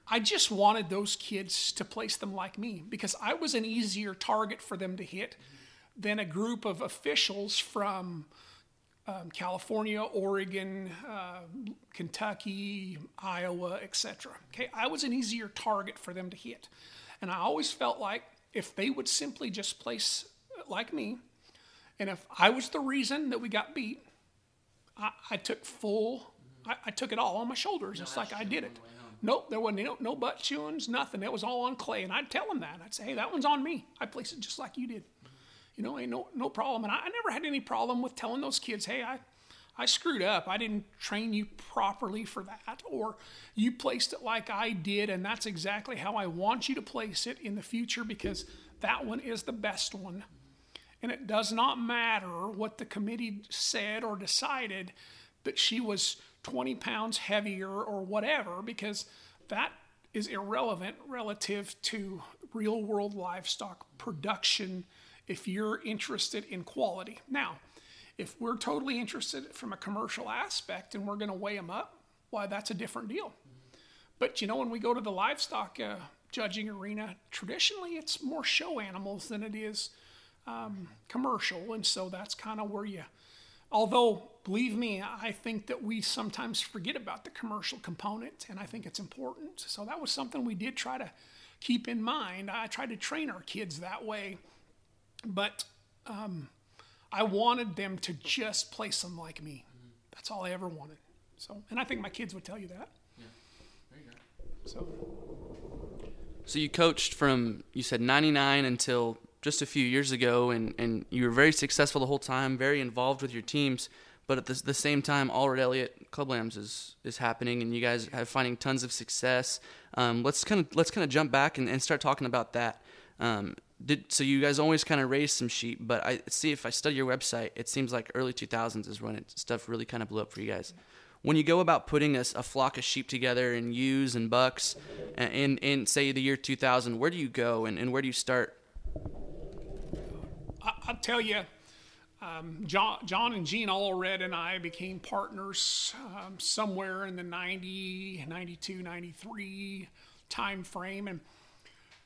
I just wanted those kids to place them like me because I was an easier target for them to hit than a group of officials from um, California, Oregon, uh, Kentucky, Iowa, etc. Okay, I was an easier target for them to hit, and I always felt like if they would simply just place uh, like me, and if I was the reason that we got beat, I, I took full, I, I, took it all on my shoulders, just like I did it. Nope, there wasn't no, no butt chewings, nothing. It was all on clay. And I'd tell him that. I'd say, hey, that one's on me. I place it just like you did. You know, ain't no, no problem. And I, I never had any problem with telling those kids, hey, I, I screwed up. I didn't train you properly for that. Or you placed it like I did, and that's exactly how I want you to place it in the future because that one is the best one. And it does not matter what the committee said or decided that she was 20 pounds heavier or whatever, because that is irrelevant relative to real world livestock production if you're interested in quality. Now, if we're totally interested from a commercial aspect and we're going to weigh them up, why, that's a different deal. But you know, when we go to the livestock uh, judging arena, traditionally it's more show animals than it is um, commercial. And so that's kind of where you, although believe me, I think that we sometimes forget about the commercial component, and I think it's important. So that was something we did try to keep in mind. I tried to train our kids that way, but um, I wanted them to just play some like me. That's all I ever wanted. So, and I think my kids would tell you that. Yeah, there you go. So. So you coached from you said 99 until just a few years ago and, and you were very successful the whole time, very involved with your teams. But at the, the same time, Allred Elliott Club Lambs is, is happening, and you guys have finding tons of success. Um, let's kind of let's kind of jump back and, and start talking about that. Um, did so you guys always kind of raised some sheep, but I see if I study your website, it seems like early 2000s is when it, stuff really kind of blew up for you guys. When you go about putting a, a flock of sheep together and ewes and bucks, in in say the year 2000, where do you go and, and where do you start? I, I'll tell you, um, John, John and Jean Allred and I became partners um, somewhere in the 90, 92, 93 time frame. And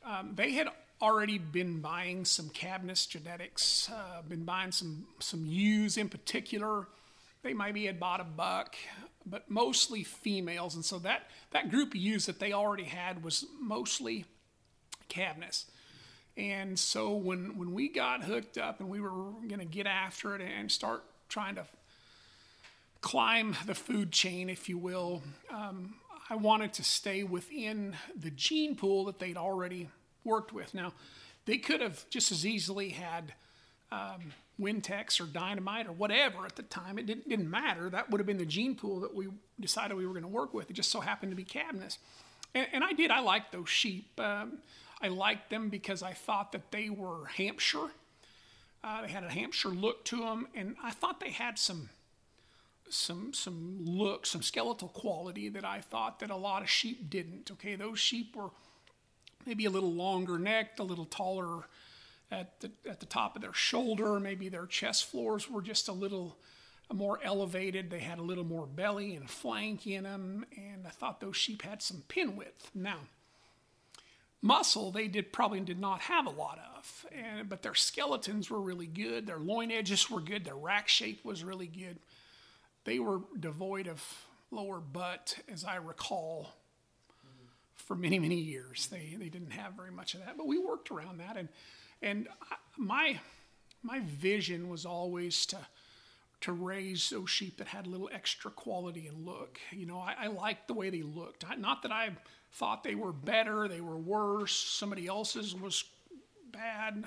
um, they had already been buying some Cabaniss genetics, uh, been buying some, some ewes in particular. They maybe had bought a buck, but mostly females. And so that, that group of ewes that they already had was mostly Cabaniss. And so when when we got hooked up and we were going to get after it and start trying to climb the food chain, if you will, um, I wanted to stay within the gene pool that they'd already worked with. Now, they could have just as easily had um, Wintex or Dynamite or whatever at the time. It didn't, didn't matter. That would have been the gene pool that we decided we were going to work with. It just so happened to be Cabaniss. And, and I did. I liked those sheep. Um, I liked them because I thought that they were Hampshire. Uh, they had a Hampshire look to them, and I thought they had some some some look, some skeletal quality that I thought that a lot of sheep didn't. Okay, those sheep were maybe a little longer necked, a little taller at the at the top of their shoulder. Maybe their chest floors were just a little more elevated. They had a little more belly and flank in them, and I thought those sheep had some pin width. Now muscle they did probably did not have a lot of and, but their skeletons were really good their loin edges were good their rack shape was really good they were devoid of lower butt as i recall for many many years they, they didn't have very much of that but we worked around that and and I, my my vision was always to to raise those sheep that had a little extra quality and look. You know, I, I liked the way they looked. I, not that I thought they were better, they were worse, somebody else's was bad.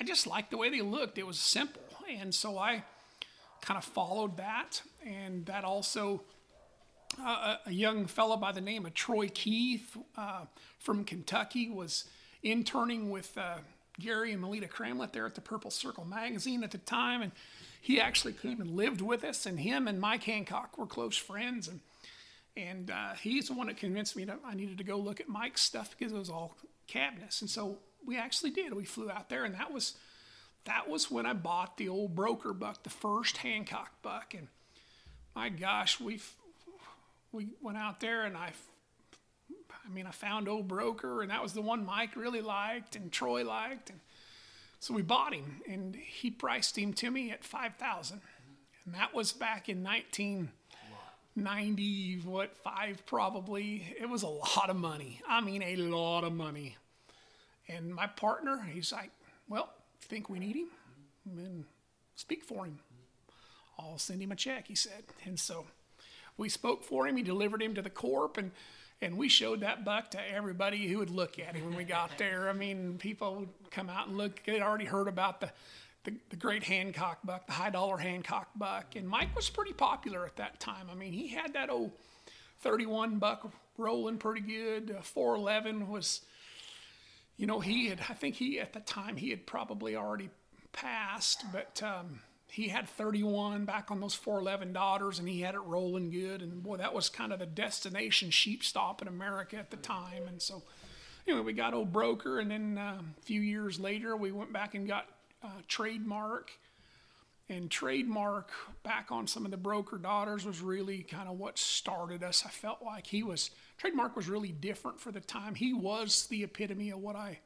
I just liked the way they looked. It was simple. And so I kind of followed that. And that also, uh, a young fellow by the name of Troy Keith uh, from Kentucky was interning with uh, Gary and Melita Cramlett there at the Purple Circle magazine at the time. And he actually came and lived with us, and him and Mike Hancock were close friends. And and uh, he's the one that convinced me that I needed to go look at Mike's stuff because it was all Cabaniss. And so we actually did. We flew out there, and that was that was when I bought the old broker buck, the first Hancock buck. And my gosh, we we went out there, and I I mean, I found old broker, and that was the one Mike really liked, and Troy liked, and so we bought him, and he priced him to me at five thousand, and that was back in 1990, what five probably. It was a lot of money. I mean a lot of money. And my partner he's like well think we need him? And speak for him. I'll send him a check he said. And so we spoke for him he delivered him to the corp and and we showed that buck to everybody who would look at him when we got there i mean people would come out and look they'd already heard about the the, the great Hancock buck, the high dollar Hancock buck. And Mike was pretty popular at that time. I mean, he had that old 31 buck rolling pretty good. Uh, 411 was, you know, he had, I think he, at the time, he had probably already passed, but um, he had 31 back on those 411 daughters and he had it rolling good. And boy, that was kind of the destination sheep stop in America at the time. And so, anyway, we got old broker. And then uh, a few years later, we went back and got uh, trademark. And trademark back on some of the broker daughters was really kind of what started us. I felt like he was, trademark was really different for the time. He was the epitome of what I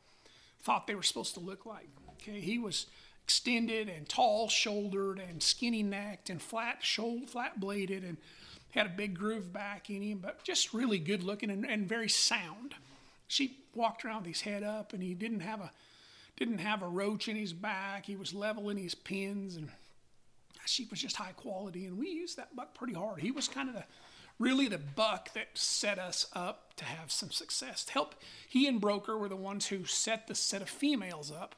thought they were supposed to look like. Okay, he was extended and tall shouldered and skinny necked and flat shoulder, flat bladed and had a big groove back in him, but just really good looking and, and very sound. She walked around with his head up and he didn't have a didn't have a roach in his back. He was level in his pins and she was just high quality and we used that buck pretty hard. He was kind of the really the buck that set us up to have some success. To help he and Broker were the ones who set the set of females up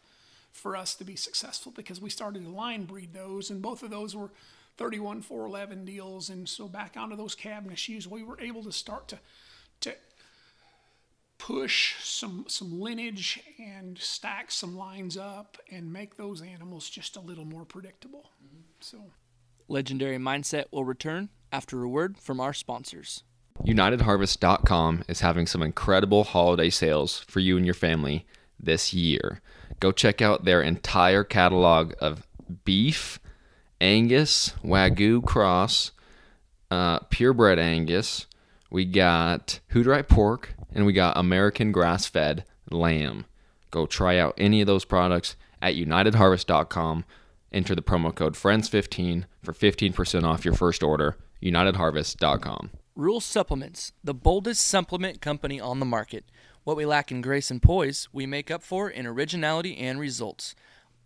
for us to be successful because we started to line breed those, and both of those were 31 411 deals. And so back onto those Cabaniss ewes, we were able to start to to push some some lineage and stack some lines up and make those animals just a little more predictable. Mm-hmm. So Legendary Mindset will return after a word from our sponsors. UnitedHarvest.com is having some incredible holiday sales for you and your family this year. Go check out their entire catalog of beef, Angus, Wagyu cross, uh, purebred Angus. We got Hutterite pork, and we got American grass fed lamb. Go try out any of those products at UnitedHarvest.com. Enter the promo code FRIENDS15 for 15% off your first order. UnitedHarvest.com. Rural Supplements, the boldest supplement company on the market. What we lack in grace and poise, we make up for in originality and results.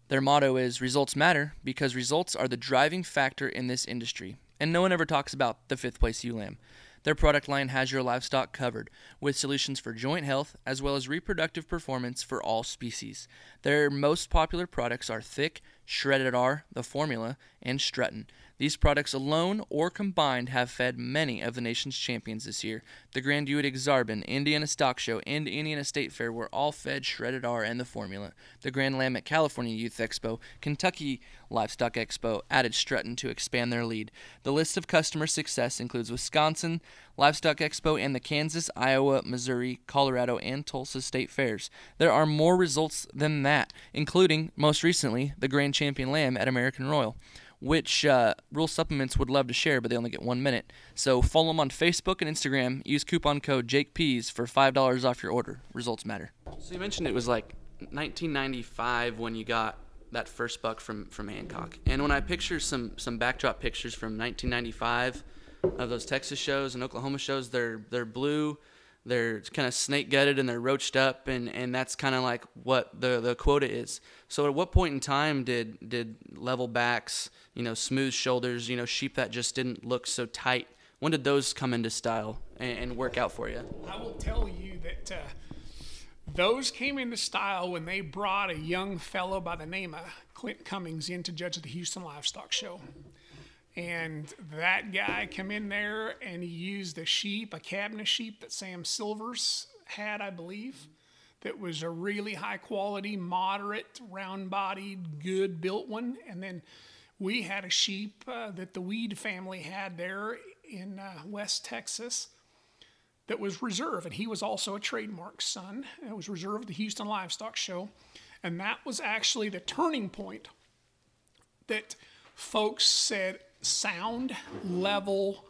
Their motto is Results Matter because results are the driving factor in this industry. And no one ever talks about the fifth place lamb. Their product line has your livestock covered, with solutions for joint health as well as reproductive performance for all species. Their most popular products are Thick, Shredded R, the Formula, and Strutton. These products alone or combined have fed many of the nation's champions this year. The Grand Exarban, Indiana Stock Show, and Indiana State Fair were all fed Shredded R and the Formula. The Grand Lamb at California Youth Expo, Kentucky Livestock Expo added Strutton to expand their lead. The list of customer success includes Wisconsin Livestock Expo and the Kansas, Iowa, Missouri, Colorado, and Tulsa State Fairs. There are more results than that, including, most recently, the Grand Champion Lamb at American Royal which uh, Rural Supplements would love to share, but they only get one minute. So follow them on Facebook and Instagram. Use coupon code JakePeas for $5 off your order. Results matter. So you mentioned it was like 1995 when you got that first buck from, from Hancock. And when I picture some, some backdrop pictures from 1995 of those Texas shows and Oklahoma shows, they're, they're blue – they're kind of snake gutted and they're roached up and, and that's kind of like what the, the quota is so at what point in time did did level backs you know smooth shoulders you know sheep that just didn't look so tight when did those come into style and, and work out for you I will tell you that uh, those came into style when they brought a young fellow by the name of Clint Cummings in to judge the Houston Livestock Show. And that guy come in there and he used a sheep, a Cabaniss sheep that Sam Silvers had, I believe, that was a really high quality, moderate, round bodied, good built one. And then we had a sheep uh, that the Weed family had there in uh, West Texas that was reserve. And he was also a trademark son. It was reserved at the Houston Livestock Show. And that was actually the turning point that folks said, sound, level,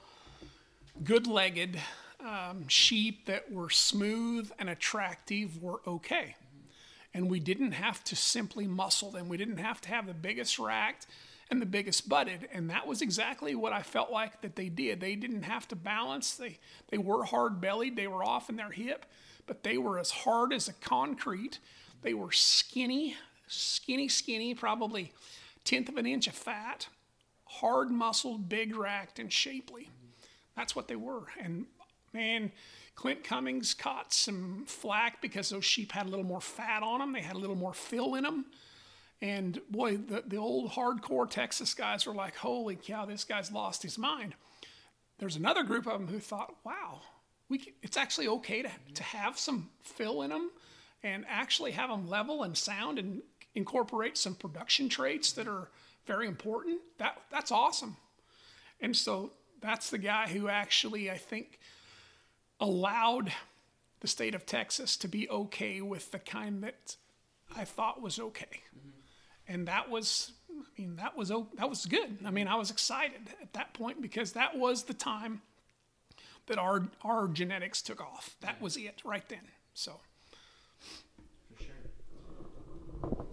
good legged um, sheep that were smooth and attractive were okay. And we didn't have to simply muscle them. We didn't have to have the biggest racked and the biggest butted. And that was exactly what I felt like that they did. They didn't have to balance. They, they were hard bellied, they were off in their hip, but they were as hard as a concrete. They were skinny, skinny, skinny, probably tenth of an inch of fat hard muscled, big racked, and shapely. That's what they were. And man, Clint Cummings caught some flack because those sheep had a little more fat on them, they had a little more fill in them. And boy, the, the old hardcore Texas guys were like, holy cow, this guy's lost his mind. There's another group of them who thought, wow, we can, it's actually okay to, to have some fill in them and actually have them level and sound and incorporate some production traits that are very important. That that's awesome. And so that's the guy who actually I think allowed the state of Texas to be okay with the kind that I thought was okay. Mm-hmm. And that was I mean that was that was good. I mean I was excited at that point because that was the time that our our genetics took off. That was it right then. So For sure.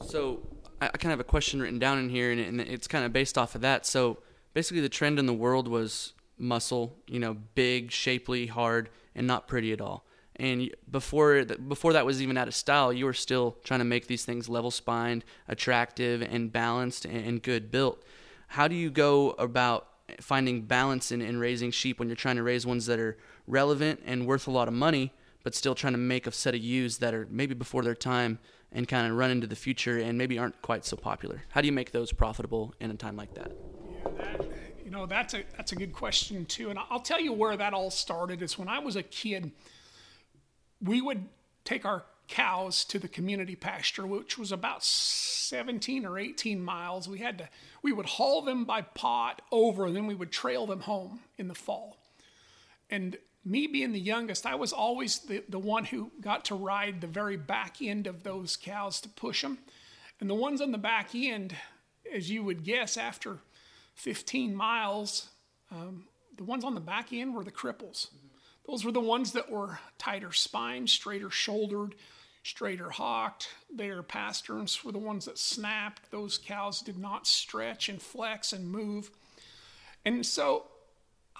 So I, kind of have a question written down in here, and, and it's kind of based off of that. So basically, the trend in the world was muscle, you know, big, shapely, hard, and not pretty at all. And before before that was even out of style, you were still trying to make these things level spined, attractive, and balanced and good built. How do you go about finding balance in, in raising sheep when you're trying to raise ones that are relevant and worth a lot of money, but still trying to make a set of ewes that are maybe before their time and kind of run into the future and maybe aren't quite so popular? How do you make those profitable in a time like that? Yeah, that, you know, that's a that's a good question too. And I'll tell you where that all started. Is when I was a kid, we would take our cows to the community pasture, which was about 17 or 18 miles. We had to, we would haul them by pot over, and then we would trail them home in the fall. And me being the youngest, I was always the, the one who got to ride the very back end of those cows to push them. And the ones on the back end, as you would guess, after 15 miles, um, the ones on the back end were the cripples. Those were the ones that were tighter spine, straighter shouldered, straighter hocked. Their pasterns were the ones that snapped. Those cows did not stretch and flex and move. And so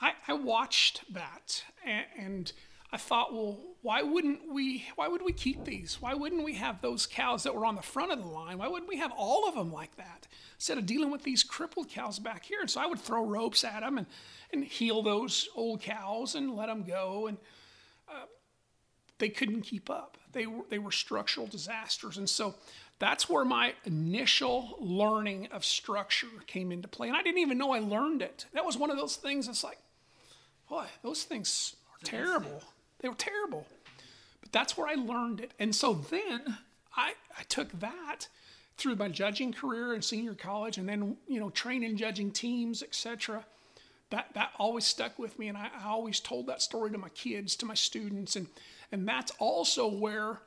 I, I watched that and, and I thought, well, why wouldn't we? Why would we keep these? Why wouldn't we have those cows that were on the front of the line? Why wouldn't we have all of them like that instead of dealing with these crippled cows back here? And so I would throw ropes at them and, and heel those old cows and let them go. And uh, they couldn't keep up. They were they were structural disasters. And so that's where my initial learning of structure came into play. And I didn't even know I learned it. That was one of those things that's like, boy, those things are terrible. They were terrible. But that's where I learned it. And so then I, I took that through my judging career in senior college and then, you know, training judging teams, etc. That, that always stuck with me. And I, I always told that story to my kids, to my students. And, and that's also where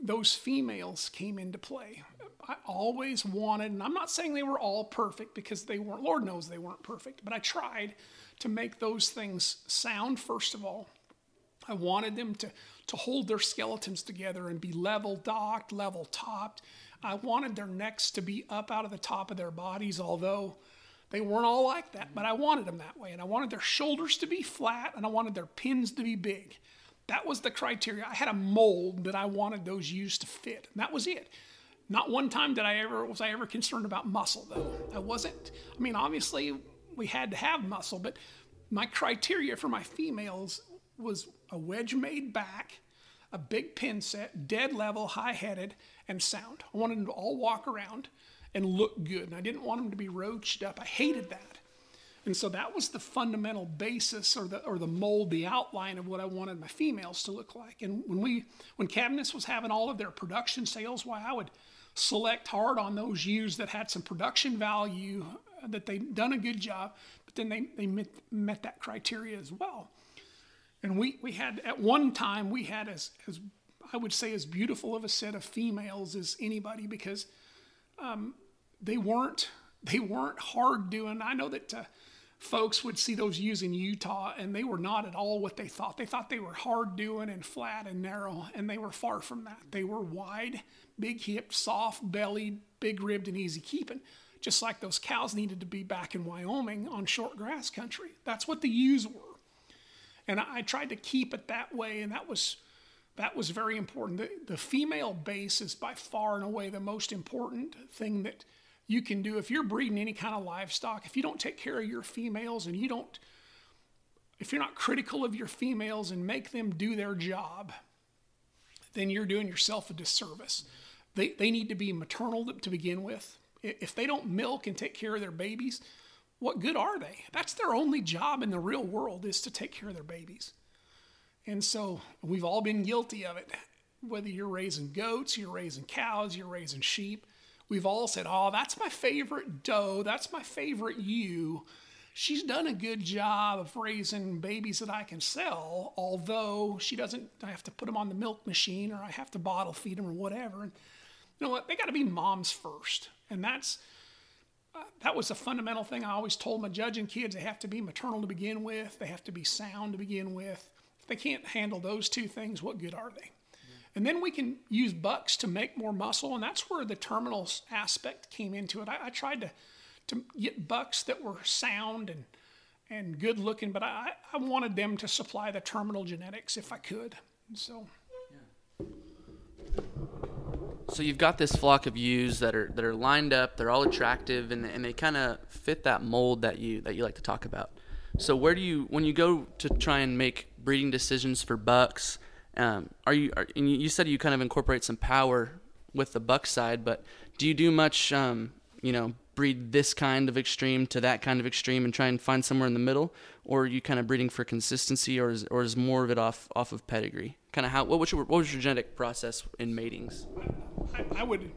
those females came into play. I always wanted, and I'm not saying they were all perfect because they weren't, Lord knows they weren't perfect, but I tried to make those things sound, first of all, I wanted them to, to hold their skeletons together and be level docked, level topped. I wanted their necks to be up out of the top of their bodies, although they weren't all like that, but I wanted them that way. And I wanted their shoulders to be flat and I wanted their pins to be big. That was the criteria. I had a mold that I wanted those ewes to fit, and that was it. Not one time did I ever was I ever concerned about muscle though. I wasn't. I mean, obviously we had to have muscle, but my criteria for my females was a wedge made back, a big pin set, dead level, high headed, and sound. I wanted them to all walk around and look good. And I didn't want them to be roached up. I hated that. And so that was the fundamental basis or the or the mold, the outline of what I wanted my females to look like. And when we when Cabaniss was having all of their production sales, why I would select hard on those ewes that had some production value, that they'd done a good job, but then they, they met, met that criteria as well. And we, we had, at one time, we had as, as, I would say, as beautiful of a set of females as anybody because um, they weren't, they weren't hard doing. I know that uh, folks would see those ewes in Utah and they were not at all what they thought. They thought they were hard doing and flat and narrow, and they were far from that. They were wide, big hipped, soft bellied, big ribbed, and easy keeping. Just like those cows needed to be back in Wyoming on short grass country. That's what the ewes were and I, tried to keep it that way, and that was that was very important. The, the female base is by far and away the most important thing that you can do if you're breeding any kind of livestock. If you don't take care of your females and you don't, if you're not critical of your females and make them do their job, then you're doing yourself a disservice. They, they need to be maternal to begin with. If they don't milk and take care of their babies, what good are they? That's their only job in the real world is to take care of their babies. And so we've all been guilty of it. Whether you're raising goats, you're raising cows, you're raising sheep, we've all said, Oh, that's my favorite doe, that's my favorite ewe. She's done a good job of raising babies that I can sell, although she doesn't, I have to put them on the milk machine or I have to bottle feed them or whatever. And you know what? They got to be moms first. And that's, uh, that was a fundamental thing I always told my judging kids. They have to be maternal to begin with, they have to be sound to begin with. If they can't handle those two things, what good are they? Yeah. And then we can use bucks to make more muscle, and that's where the terminal aspect came into it. I, I tried to to get bucks that were sound and and good looking, but I, I wanted them to supply the terminal genetics if I could. So So you've got this flock of ewes that are that are lined up. They're all attractive, and, and they kind of fit that mold that you that you like to talk about. So where do you when you go to try and make breeding decisions for bucks? Um, are you are, and you said you kind of incorporate some power with the buck side, but do you do much? Um, you know, breed this kind of extreme to that kind of extreme and try and find somewhere in the middle, or are you kind of breeding for consistency, or is or is more of it off off of pedigree? Kind of how what was your what was your genetic process in matings? I, I would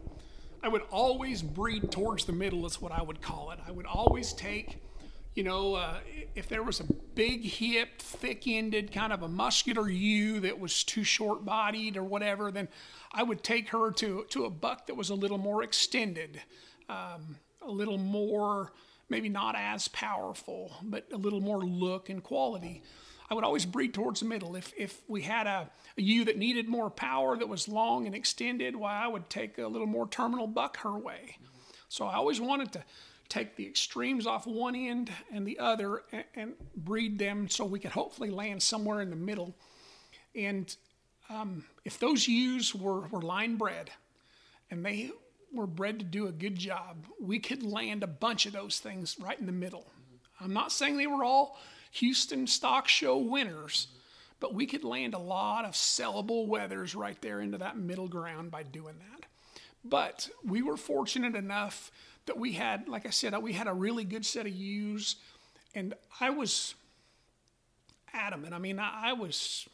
I would always breed towards the middle is what I would call it. I would always take, you know, uh, if there was a big hipped, thick ended, kind of a muscular ewe that was too short bodied or whatever, then I would take her to, to a buck that was a little more extended, um, a little more, maybe not as powerful, but a little more look and quality. I would always breed towards the middle. If, if we had a, a ewe that needed more power, that was long and extended, why I would take a little more terminal buck her way. So I always wanted to take the extremes off one end and the other and, and breed them so we could hopefully land somewhere in the middle. And um, if those ewes were, were line bred and they were bred to do a good job, we could land a bunch of those things right in the middle. I'm not saying they were all Houston Stock Show winners, but we could land a lot of sellable wethers right there into that middle ground by doing that. But we were fortunate enough that we had, like I said, we had a really good set of ewes, and I was adamant. I mean, I, I was.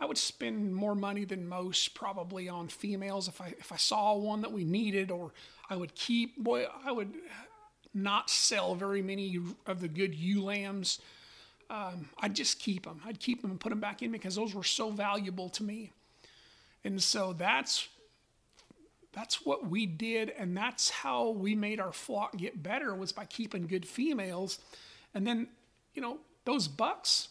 I would spend more money than most probably on females if I if I saw one that we needed, or I would keep. Boy, I would not sell very many of the good ewe lambs um, I'd just keep them. I'd keep them and put them back in because those were so valuable to me. And so that's that's what we did, and that's how we made our flock get better was by keeping good females. And then, you know, those bucks.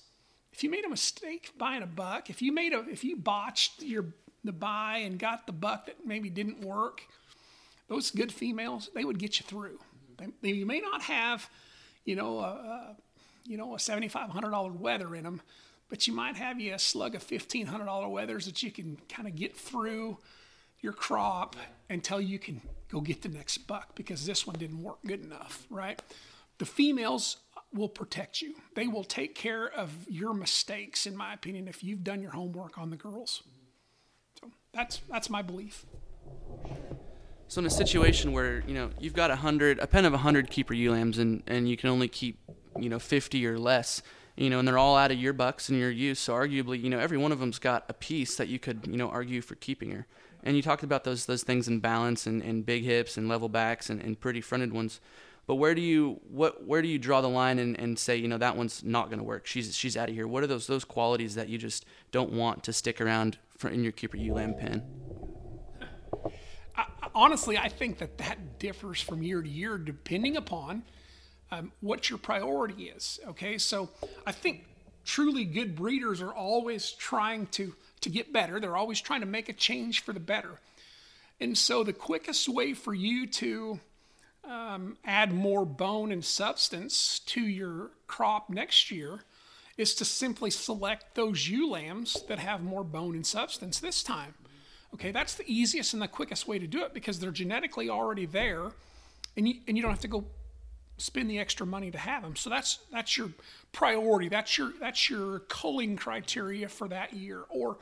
If you made a mistake buying a buck, if you made a if you botched your the buy and got the buck that maybe didn't work, those good females they would get you through. They, they, you may not have, you know, a, you know, a $7,500 wether in them, but you might have you a slug of $1,500 wethers that you can kind of get through your crop until you can go get the next buck because this one didn't work good enough, right? The females will protect you. They will take care of your mistakes, in my opinion, if you've done your homework on the girls. So that's that's my belief. So in a situation where you know you've got a hundred, a pen of a hundred keeper ewe lambs, and and you can only keep you know 50 or less you know and they're all out of your bucks and your use. So arguably you know every one of them's got a piece that you could you know argue for keeping her. And you talked about those those things in balance and, and big hips and level backs and, and pretty fronted ones. But where do you what where do you draw the line and, and say you know that one's not going to work? She's she's out of here. What are those those qualities that you just don't want to stick around for, in your keeper lamb pen? I, honestly i think that that differs from year to year depending upon um, what your priority is. Okay, so I think truly good breeders are always trying to to get better. They're always trying to make a change for the better. And so the quickest way for you to um, add more bone and substance to your crop next year is to simply select those ewe lambs that have more bone and substance this time. Okay, that's the easiest and the quickest way to do it because they're genetically already there, and you, and you don't have to go spend the extra money to have them. So that's that's your priority. That's your that's your culling criteria for that year. Or,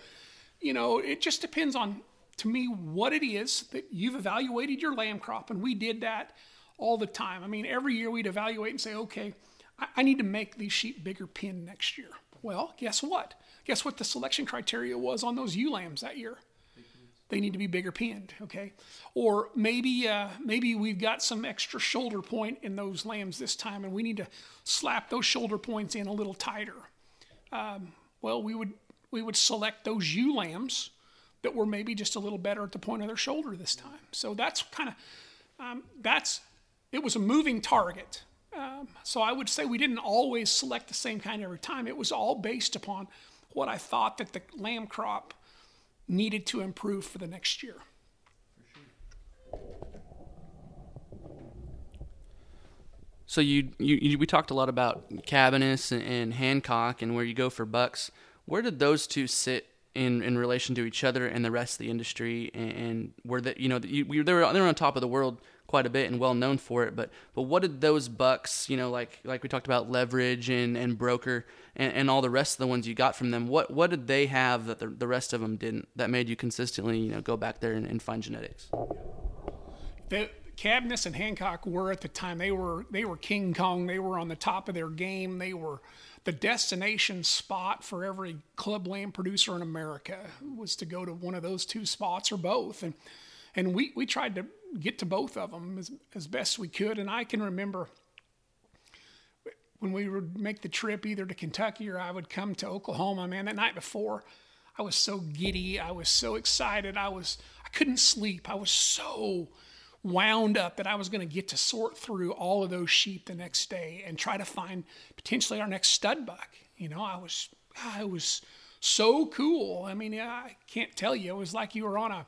you know, it just depends on to me what it is that you've evaluated your lamb crop, and we did that all the time. I mean, every year we'd evaluate and say, okay, I, I need to make these sheep bigger pin next year. Well, guess what? Guess what the selection criteria was on those ewe lambs that year? They need to be bigger pinned, okay? Or maybe uh, maybe we've got some extra shoulder point in those lambs this time, and we need to slap those shoulder points in a little tighter. Um, well, we would we would select those ewe lambs that were maybe just a little better at the point of their shoulder this time. So that's kind of um, that's it was a moving target. Um, so I would say we didn't always select the same kind every time. It was all based upon what I thought that the lamb crop needed to improve for the next year. So you, you, you we talked a lot about Cabaniss and, and Hancock and where you go for bucks. Where did those two sit in, in relation to each other and the rest of the industry? And, and were that you know you, they were they were on top of the world quite a bit and well known for it. But but what did those bucks you know like like we talked about leverage and, and broker and, and all the rest of the ones you got from them? What what did they have that the, the rest of them didn't that made you consistently you know go back there and, and find genetics? The Cabaniss and Hancock were at the time they were they were King Kong. They were on the top of their game. They were the destination spot for every club lamb producer in America was to go to one of those two spots or both. And and we, we tried to get to both of them as, as best we could. And I can remember when we would make the trip either to Kentucky or I would come to Oklahoma, man, that night before, I was so giddy. I was so excited. I was I couldn't sleep. I was so wound up that I was going to get to sort through all of those sheep the next day and try to find potentially our next stud buck. You know, I was I was so cool. I mean, I can't tell you. It was like you were on a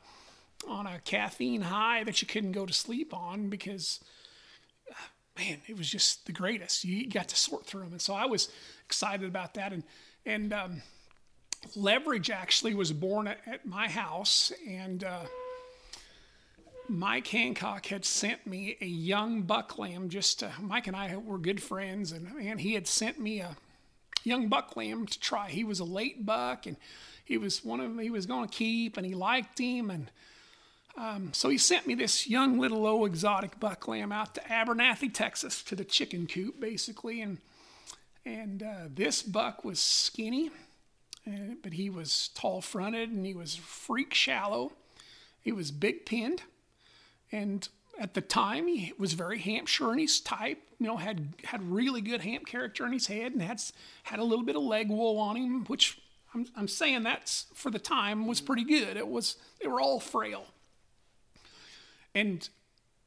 on a caffeine high that you couldn't go to sleep on because man, it was just the greatest. You got to sort through them, and so I was excited about that. And and um, leverage actually was born at, at my house, and uh, Mike Hancock had sent me a young buck lamb. Just uh, Mike and I were good friends, and and he had sent me a young buck lamb to try. He was a late buck, and he was one of them he was going to keep, and he liked him, and um, so he sent me this young little low exotic buck lamb out to Abernathy, Texas, to the chicken coop, basically, and and uh, this buck was skinny, uh, but he was tall fronted and he was freak shallow. He was big pinned, and at the time he was very Hampshire in his type. You know, had had really good Hamp character in his head and had had a little bit of leg wool on him, which I'm, I'm saying that's for the time was pretty good. It was they were all frail. And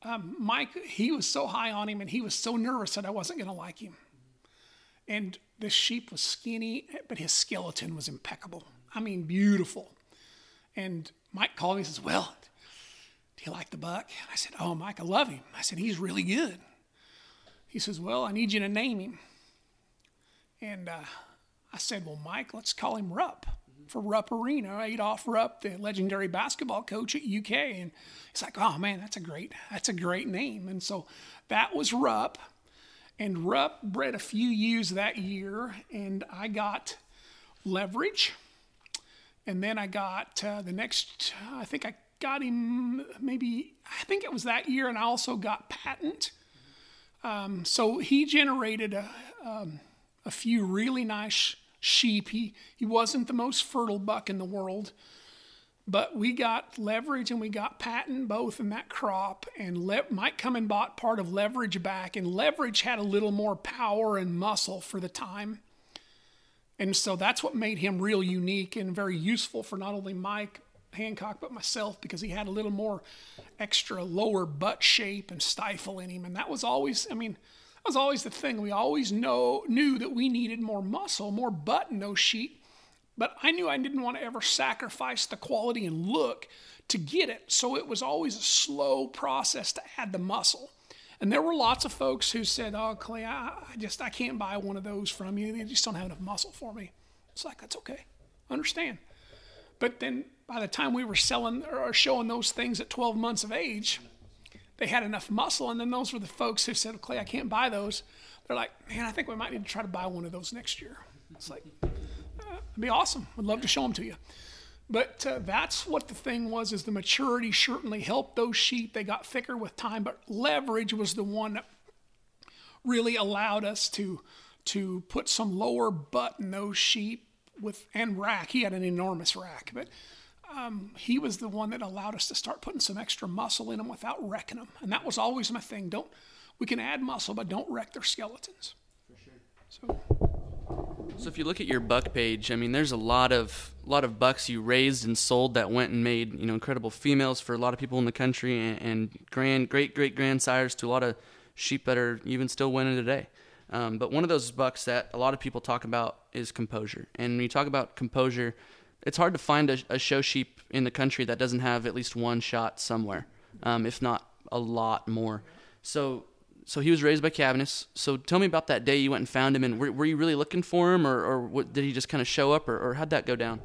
um, Mike, he was so high on him and he was so nervous that I wasn't going to like him. And the sheep was skinny, but his skeleton was impeccable. I mean, beautiful. And Mike called me and says, Well, do you like the buck? And I said, Oh, Mike, I love him. I said, He's really good. He says, Well, I need you to name him. And uh, I said, Well, Mike, let's call him Rupp for Rupp Arena, Adolph Rupp, the legendary basketball coach at UK. And it's like, oh man, that's a great, that's a great name. And so that was Rupp. And Rupp bred a few ewes that year, and I got leverage. And then I got uh, the next, I think I got him maybe, I think it was that year, and I also got patent. Um, so he generated a, um, a few really nice sheep. He, he wasn't the most fertile buck in the world, but we got leverage and we got patent both in that crop. And Le- Mike come and bought part of leverage back, and leverage had a little more power and muscle for the time. And so that's what made him real unique and very useful for not only Mike Hancock but myself because he had a little more extra lower butt shape and stifle in him. And that was always, I mean, was always the thing. We always know knew that we needed more muscle, more butt in those sheep. But I knew I didn't want to ever sacrifice the quality and look to get it. So it was always a slow process to add the muscle. And there were lots of folks who said, "Oh, Clay, I, I just I can't buy one of those from you. They just don't have enough muscle for me." It's like that's okay, understand. But then by the time we were selling or showing those things at 12 months of age, they had enough muscle. And then those were the folks who said, Clay, I can't buy those. They're like, man, I think we might need to try to buy one of those next year. It's like, uh, it'd be awesome. Would love to show them to you. But uh, that's what the thing was is the maturity certainly helped those sheep. They got thicker with time, but leverage was the one that really allowed us to to put some lower butt in those sheep with and rack. He had an enormous rack, but um, he was the one that allowed us to start putting some extra muscle in them without wrecking them. And that was always my thing. Don't we can add muscle, but don't wreck their skeletons. For sure. So. So if you look at your buck page, I mean, there's a lot of lot of bucks you raised and sold that went and made you know incredible females for a lot of people in the country, and, and grand great great grandsires to a lot of sheep that are even still winning today. Um, but one of those bucks that a lot of people talk about is composure. And when you talk about composure, it's hard to find a, a show sheep in the country that doesn't have at least one shot somewhere, um, if not a lot more. So so he was raised by Cavness. So tell me about that day you went and found him, and were, were you really looking for him, or, or what, did he just kind of show up, or, or how'd that go down?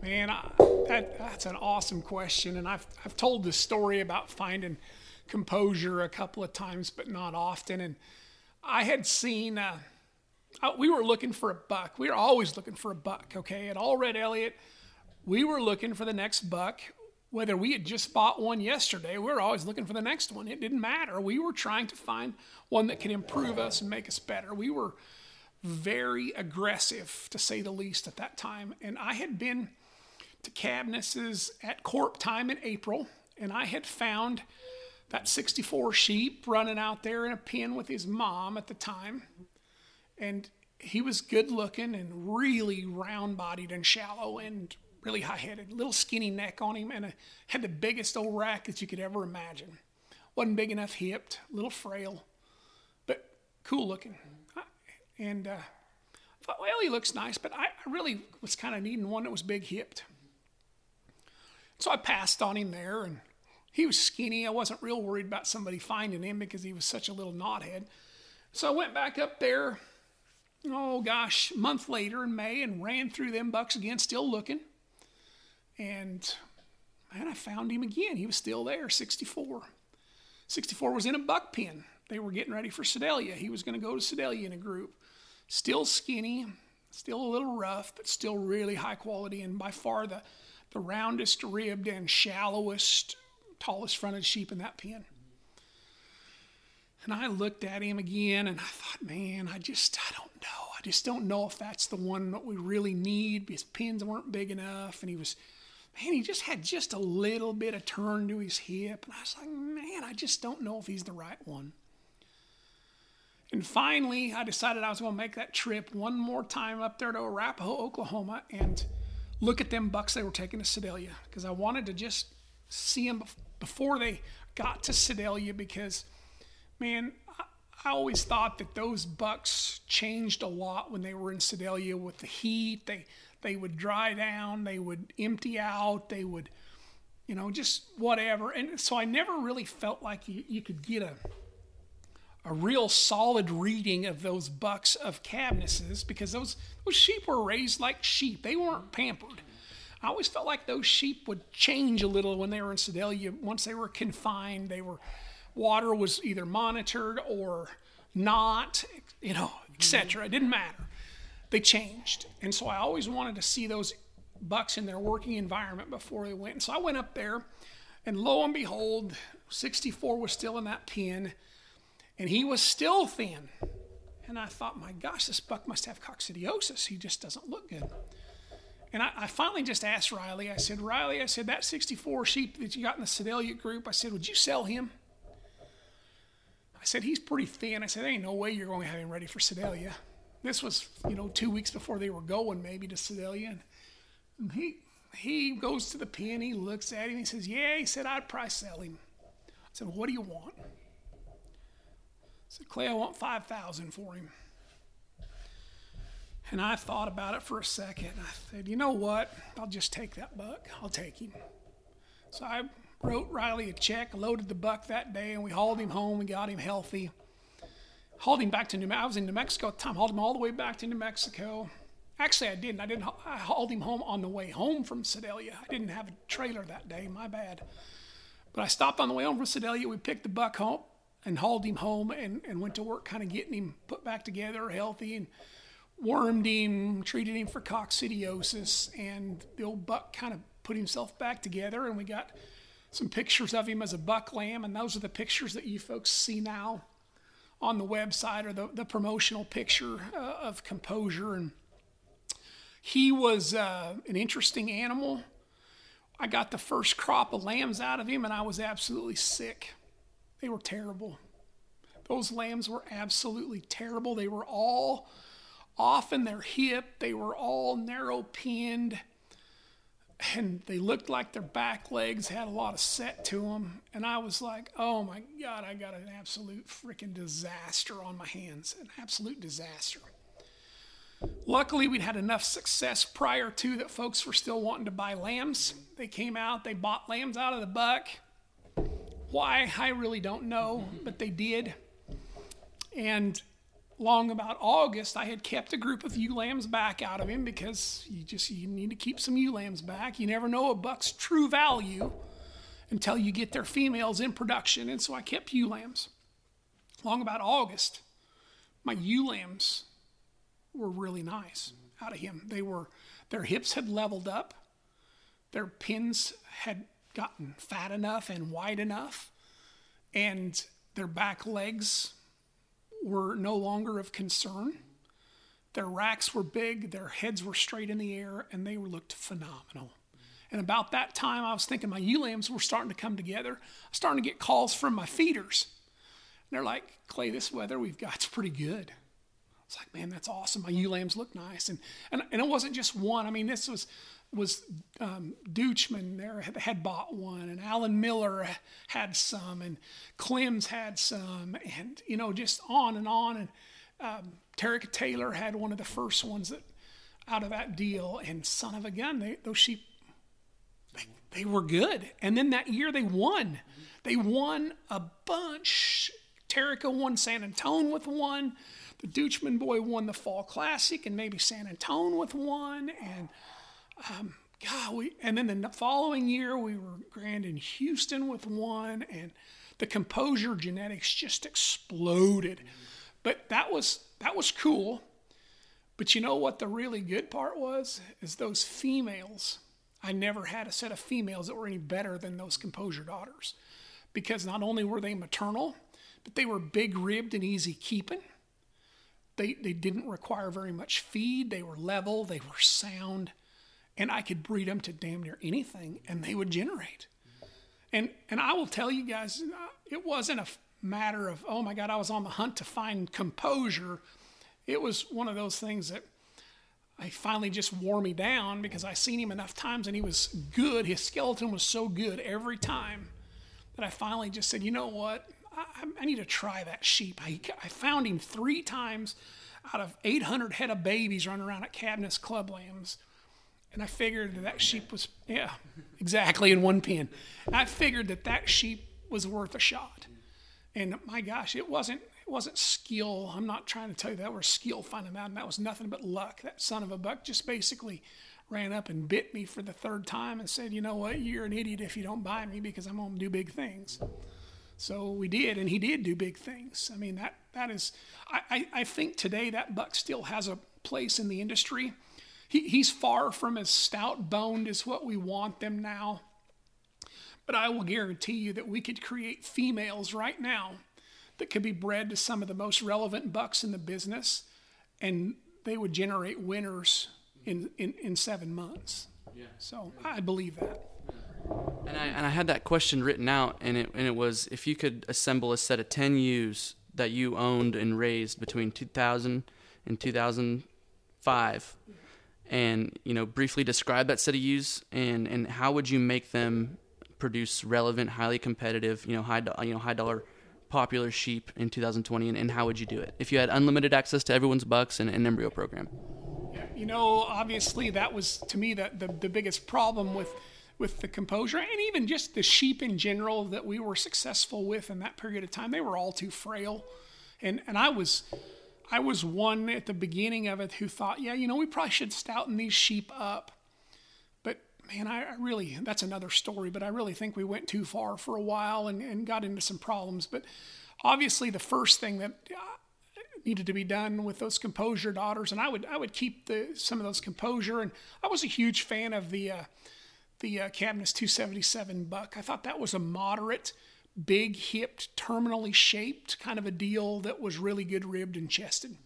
Man, I, that, that's an awesome question, and I've I've told this story about finding composure a couple of times, but not often. And I had seen, uh, Uh, we were looking for a buck. We were always looking for a buck. Okay, at Allred Elliott, we were looking for the next buck. Whether we had just bought one yesterday, we were always looking for the next one. It didn't matter. We were trying to find one that could improve us and make us better. We were very aggressive, to say the least, at that time. And I had been to Cavness's at Corp time in April, and I had found that 64 sheep running out there in a pen with his mom at the time. And he was good looking and really round bodied and shallow and really high headed. Little skinny neck on him and a, had the biggest old rack that you could ever imagine. Wasn't big enough hipped, a little frail, but cool looking. And uh, I thought, well, he looks nice, but I, I really was kind of needing one that was big hipped. So I passed on him there, and he was skinny. I wasn't real worried about somebody finding him because he was such a little knothead. So I went back up there, oh gosh, a month later in May and ran through them bucks again, still looking. And man, I found him again. He was still there, 64. 64 was in a buck pen. They were getting ready for Sedalia. He was going to go to Sedalia in a group. Still skinny, still a little rough, but still really high quality and by far the the roundest ribbed and shallowest, tallest fronted sheep in that pen. And I looked at him again and I thought, man, I just, I don't know. I just don't know if that's the one that we really need. His pins weren't big enough. And he was, man, he just had just a little bit of turn to his hip. And I was like, man, I just don't know if he's the right one. And finally, I decided I was going to make that trip one more time up there to Arapaho, Oklahoma, and look at them bucks they were taking to Sedalia because I wanted to just see them before they got to Sedalia because, man, I, always thought that those bucks changed a lot when they were in Sedalia with the heat. They they would dry down, they would empty out, they would, you know, just whatever. And so I never really felt like you, you could get a a real solid reading of those bucks of Cabaniss's because those those sheep were raised like sheep. They weren't pampered. I always felt like those sheep would change a little when they were in Sedalia. Once they were confined, they were water was either monitored or not, you know, etc. Mm-hmm. It didn't matter. They changed, and so I always wanted to see those bucks in their working environment before they went. And so I went up there, and lo and behold, 64 was still in that pen and he was still thin. And I thought, my gosh, this buck must have coccidiosis. He just doesn't look good. And I, I, finally just asked Riley, I said, Riley, I said, that 64 sheep that you got in the Sedalia group, I said, would you sell him? I said, he's pretty thin. I said, there ain't no way you're going to have him ready for Sedalia. This was, you know, two weeks before they were going maybe to Sedalia. And he, he goes to the pen, he looks at him, he says, yeah, he said, I'd probably sell him. I said, what do you want? I said, Clay, I want 5000 for him. And I thought about it for a second. I said, you know what? I'll just take that buck. I'll take him. So I wrote Riley a check, loaded the buck that day, and we hauled him home We got him healthy. Hauled him back to New Mexico. I was in New Mexico at the time. Hauled him all the way back to New Mexico. Actually, I didn't. I didn't. I hauled him home on the way home from Sedalia. I didn't have a trailer that day. My bad. But I stopped on the way home from Sedalia. We picked the buck home, and hauled him home and, and went to work kind of getting him put back together healthy and wormed him, treated him for coccidiosis, and the old buck kind of put himself back together. And we got some pictures of him as a buck lamb, and those are the pictures that you folks see now on the website or the, the promotional picture uh, of composure. And he was uh, an interesting animal. I got the first crop of lambs out of him, and I was absolutely sick. They were terrible. Those lambs were absolutely terrible. They were all off in their hip, they were all narrow pinned, and they looked like their back legs had a lot of set to them. And I was like, oh my God, I got an absolute freaking disaster on my hands. An absolute disaster. Luckily, we'd had enough success prior to that folks were still wanting to buy lambs. They came out, they bought lambs out of the buck. Why, I really don't know, but they did. And long about August, I had kept a group of ewe lambs back out of him because you just you need to keep some ewe lambs back. You never know a buck's true value until you get their females in production, and so I kept ewe lambs. Long about August, my ewe lambs were really nice out of him. They were their hips had leveled up, their pins had gotten fat enough and wide enough, and their back legs were no longer of concern. Their racks were big, their heads were straight in the air, and they looked phenomenal. And about that time, I was thinking my ewe lambs were starting to come together. I was starting to get calls from my feeders. And they're like, Clay, this weather we've got's pretty good. It's like, man, that's awesome. My ewe lambs look nice. And, and, and it wasn't just one. I mean, this was was um, Dutchman there had bought one, and Alan Miller had some, and Clem's had some, and you know just on and on. And um, Terrica Taylor had one of the first ones that out of that deal, and son of a gun, they, those sheep they, they were good. And then that year they won. They won a bunch. Terrica won San Antone with one. The Dutchman boy won the Fall Classic, and maybe San Antone with one, and um, God, we, and then the following year we were grand in Houston with one, and the composure genetics just exploded. But that was that was cool. But you know what the really good part was? Is those females. I never had a set of females that were any better than those composure daughters. Because not only were they maternal, but they were big ribbed and easy keeping. They, they didn't require very much feed. They were level. They were sound and I could breed them to damn near anything, and they would generate. And and I will tell you guys, uh, it wasn't a matter of oh my God, I was on the hunt to find composure. It was one of those things that I finally just wore me down because I seen him enough times and he was good. His skeleton was so good every time that I finally just said, you know what, I, I need to try that sheep. I, I found him three times out of 800 head of babies running around at Cabaniss Club Lambs and I figured that, that sheep was, yeah, exactly in one pen. I figured that that sheep was worth a shot. And my gosh, it wasn't it wasn't skill. I'm not trying to tell you that was skill finding out, that was nothing but luck. That son of a buck just basically ran up and bit me for the third time and said, "You know what? You're an idiot if you don't buy me because I'm gonna do big things." So we did, and he did do big things. I mean, that that is, I, I, I think today that buck still has a place in the industry he, he's far from as stout boned as what we want them now. But I will guarantee you that we could create females right now that could be bred to some of the most relevant bucks in the business, and they would generate winners in, in, in seven months. Yeah. So I believe that. And I, and I had that question written out, and it, and it was if you could assemble a set of 10 ewes that you owned and raised between 2000 and 2005, and you know briefly describe that set of use and and how would you make them produce relevant, highly competitive, you know high you know high dollar popular sheep in 2020 and, and how would you do it if you had unlimited access to everyone's bucks and an embryo program? You know, obviously that was to me the, the, the biggest problem with with the composure and even just the sheep in general that we were successful with in that period of time. They were all too frail. And and I was I was one at the beginning of it who thought, yeah, you know, we probably should stouten these sheep up. But man, I, I really, that's another story, but I really think we went too far for a while and, and got into some problems. But obviously, the first thing that uh, needed to be done with those composure daughters, and I would, I would keep the, some of those composure. And I was a huge fan of the, uh, the uh, Cabaniss 277 buck. I thought that was a moderate big hipped, terminally shaped kind of a deal that was really good ribbed and chested.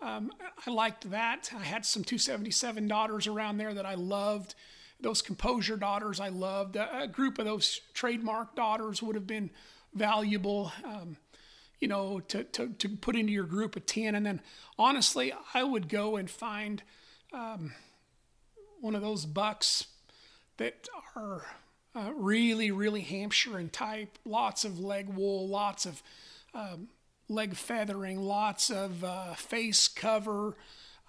Um, I liked that. I had some 277 daughters around there that I loved. Those composure daughters I loved. A, a group of those trademark daughters would have been valuable, um, you know, to, to, to put into your group of 10. And then honestly, I would go and find um, one of those bucks that are uh, really, really Hampshire and type, lots of leg wool, lots of um, leg feathering, lots of uh, face cover,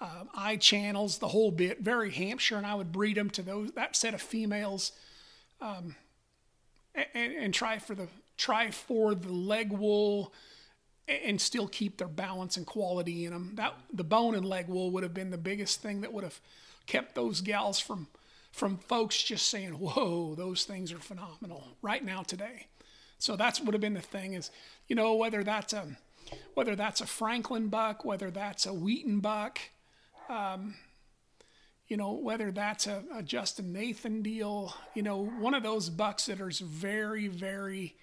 um, eye channels, the whole bit. Very Hampshire, and I would breed them to those that set of females, um, and, and try for the try for the leg wool, and still keep their balance and quality in them. That the bone and leg wool would have been the biggest thing that would have kept those gals from from folks just saying, "Whoa, those things are phenomenal!" Right now, today. So that's would have been the thing is, you know, whether that's a whether that's a Franklin buck, whether that's a Wheaton buck, um, you know, whether that's a, a, Justin Nathan deal, you know, one of those bucks that are very, very,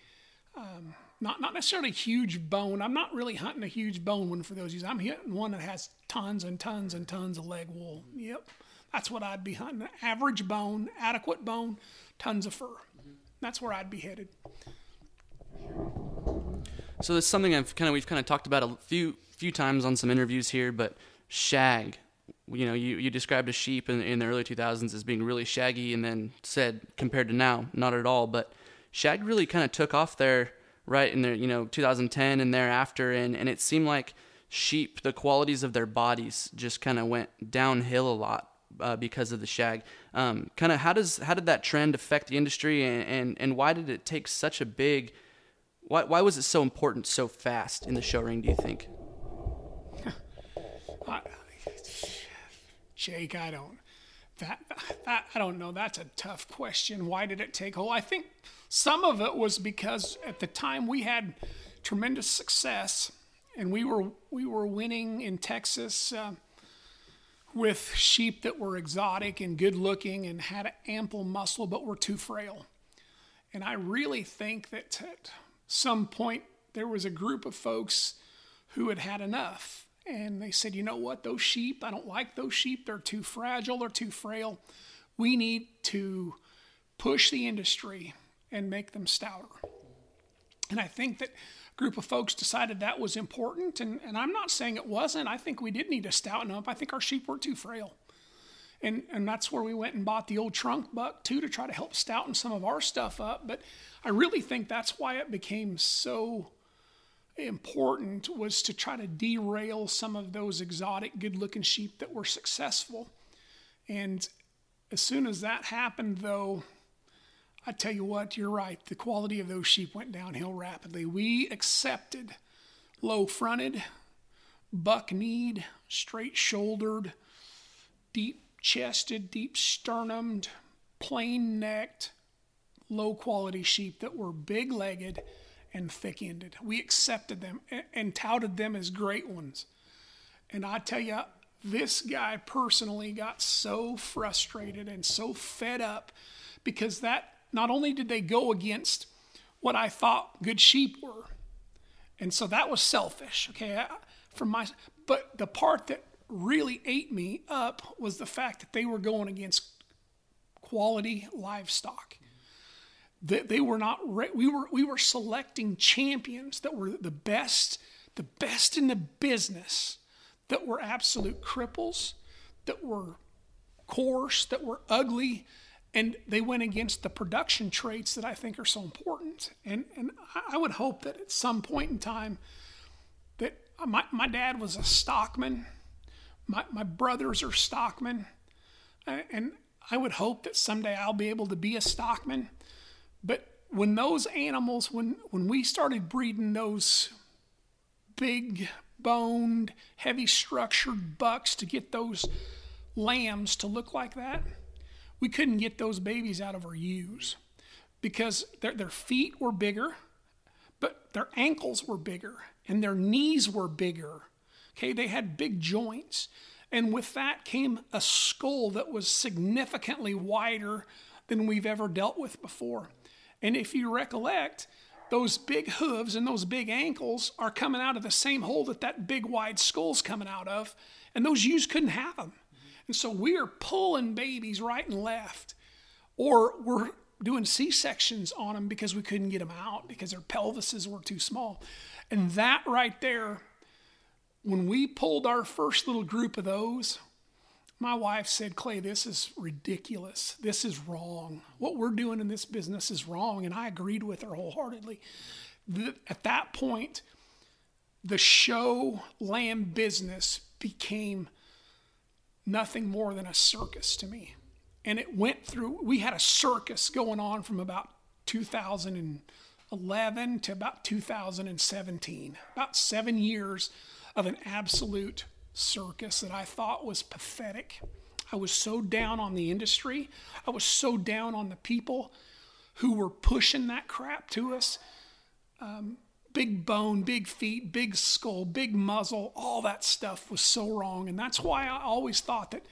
um, not not necessarily huge bone. I'm not really hunting a huge bone one for those use. I'm hitting one that has tons and tons and tons of leg wool. Yep, that's what I'd be hunting. Average bone, adequate bone, tons of fur. That's where I'd be headed. So it's something I've kind of we've kind of talked about a few few times on some interviews here, but shag. You know, you, you described a sheep in, in the early 2000s as being really shaggy, and then said compared to now, not at all. But shag really kind of took off there, right in the you know 2010 and thereafter, and and it seemed like sheep, the qualities of their bodies just kind of went downhill a lot uh, because of the shag. Um, kind of how does how did that trend affect the industry, and, and and why did it take such a big why, why was it so important so fast in the show ring, do you think? Jake, I don't. That, that I don't know. That's a tough question. Why did it take hold? I think some of it was because at the time we had tremendous success, and we were we were winning in Texas uh, with sheep that were exotic and good looking and had ample muscle, but were too frail. And I really think that at some point there was a group of folks who had had enough. And they said, you know what, those sheep, I don't like those sheep. They're too fragile, they're too frail. We need to push the industry and make them stouter. And I think that group of folks decided that was important. And, and I'm not saying it wasn't. I think we did need to stouten up. I think our sheep were too frail. And, and that's where we went and bought the old trunk buck too to try to help stouten some of our stuff up. But I really think that's why it became so important was to try to derail some of those exotic, good looking sheep that were successful. And as soon as that happened, though, I tell you what, you're right. The quality of those sheep went downhill rapidly. We accepted low fronted, buck kneed, straight shouldered, deep chested, deep sternumed, plain necked, low quality sheep that were big legged and thick ended. We accepted them and, touted them as great ones. And I tell you, this guy personally got so frustrated and so fed up because that not only did they go against what I thought good sheep were, and so that was selfish, okay, from my, but the part that really ate me up was the fact that they were going against quality livestock. That they were not re- we were we were selecting champions that were the best the best in the business that were absolute cripples that were coarse that were ugly and they went against the production traits that I think are so important. And and I would hope that at some point in time that my, my dad was a stockman. My, my brothers are stockmen. And I would hope that someday I'll be able to be a stockman. But when those animals, when, when we started breeding those big boned, heavy structured bucks to get those lambs to look like that, we couldn't get those babies out of our ewes because their, their feet were bigger, but their ankles were bigger and their knees were bigger. Okay, they had big joints. And with that came a skull that was significantly wider than we've ever dealt with before. And if you recollect, those big hooves and those big ankles are coming out of the same hole that that big wide skull's coming out of, and those ewes couldn't have them. And so we are pulling babies right and left, or we're doing C sections on them because we couldn't get them out because their pelvises were too small. And that right there, when we pulled our first little group of those, my wife said, Clay, this is ridiculous. This is wrong. What we're doing in this business is wrong. And I agreed with her wholeheartedly. At that point, the show lamb business became nothing more than a circus to me. And it went through, we had a circus going on from about 2011 to about 2017, about seven years of an absolute circus that I thought was pathetic. I was so down on the industry, I was so down on the people who were pushing that crap to us. Um, big bone, big feet, big skull, big muzzle, all that stuff was so wrong. And that's why I always thought that,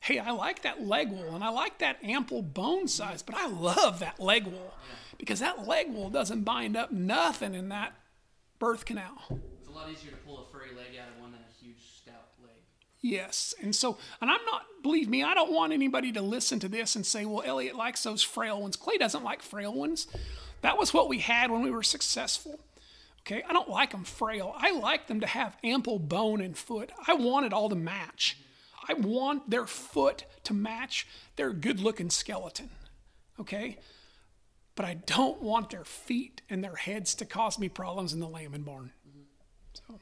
hey, I like that leg wool and I like that ample bone size, but I love that leg wool because that leg wool doesn't bind up nothing in that birth canal. It's a lot easier to pull a furry leg out of one than a huge stout leg. Yes. And so, and I'm not, believe me, I don't want anybody to listen to this and say, well, Elliott likes those frail ones. Clay doesn't like frail ones. That was what we had when we were successful. Okay, I don't like them frail. I like them to have ample bone and foot. I want it all to match. I want their foot to match their good looking skeleton. Okay? But I don't want their feet and their heads to cause me problems in the lambing barn. So.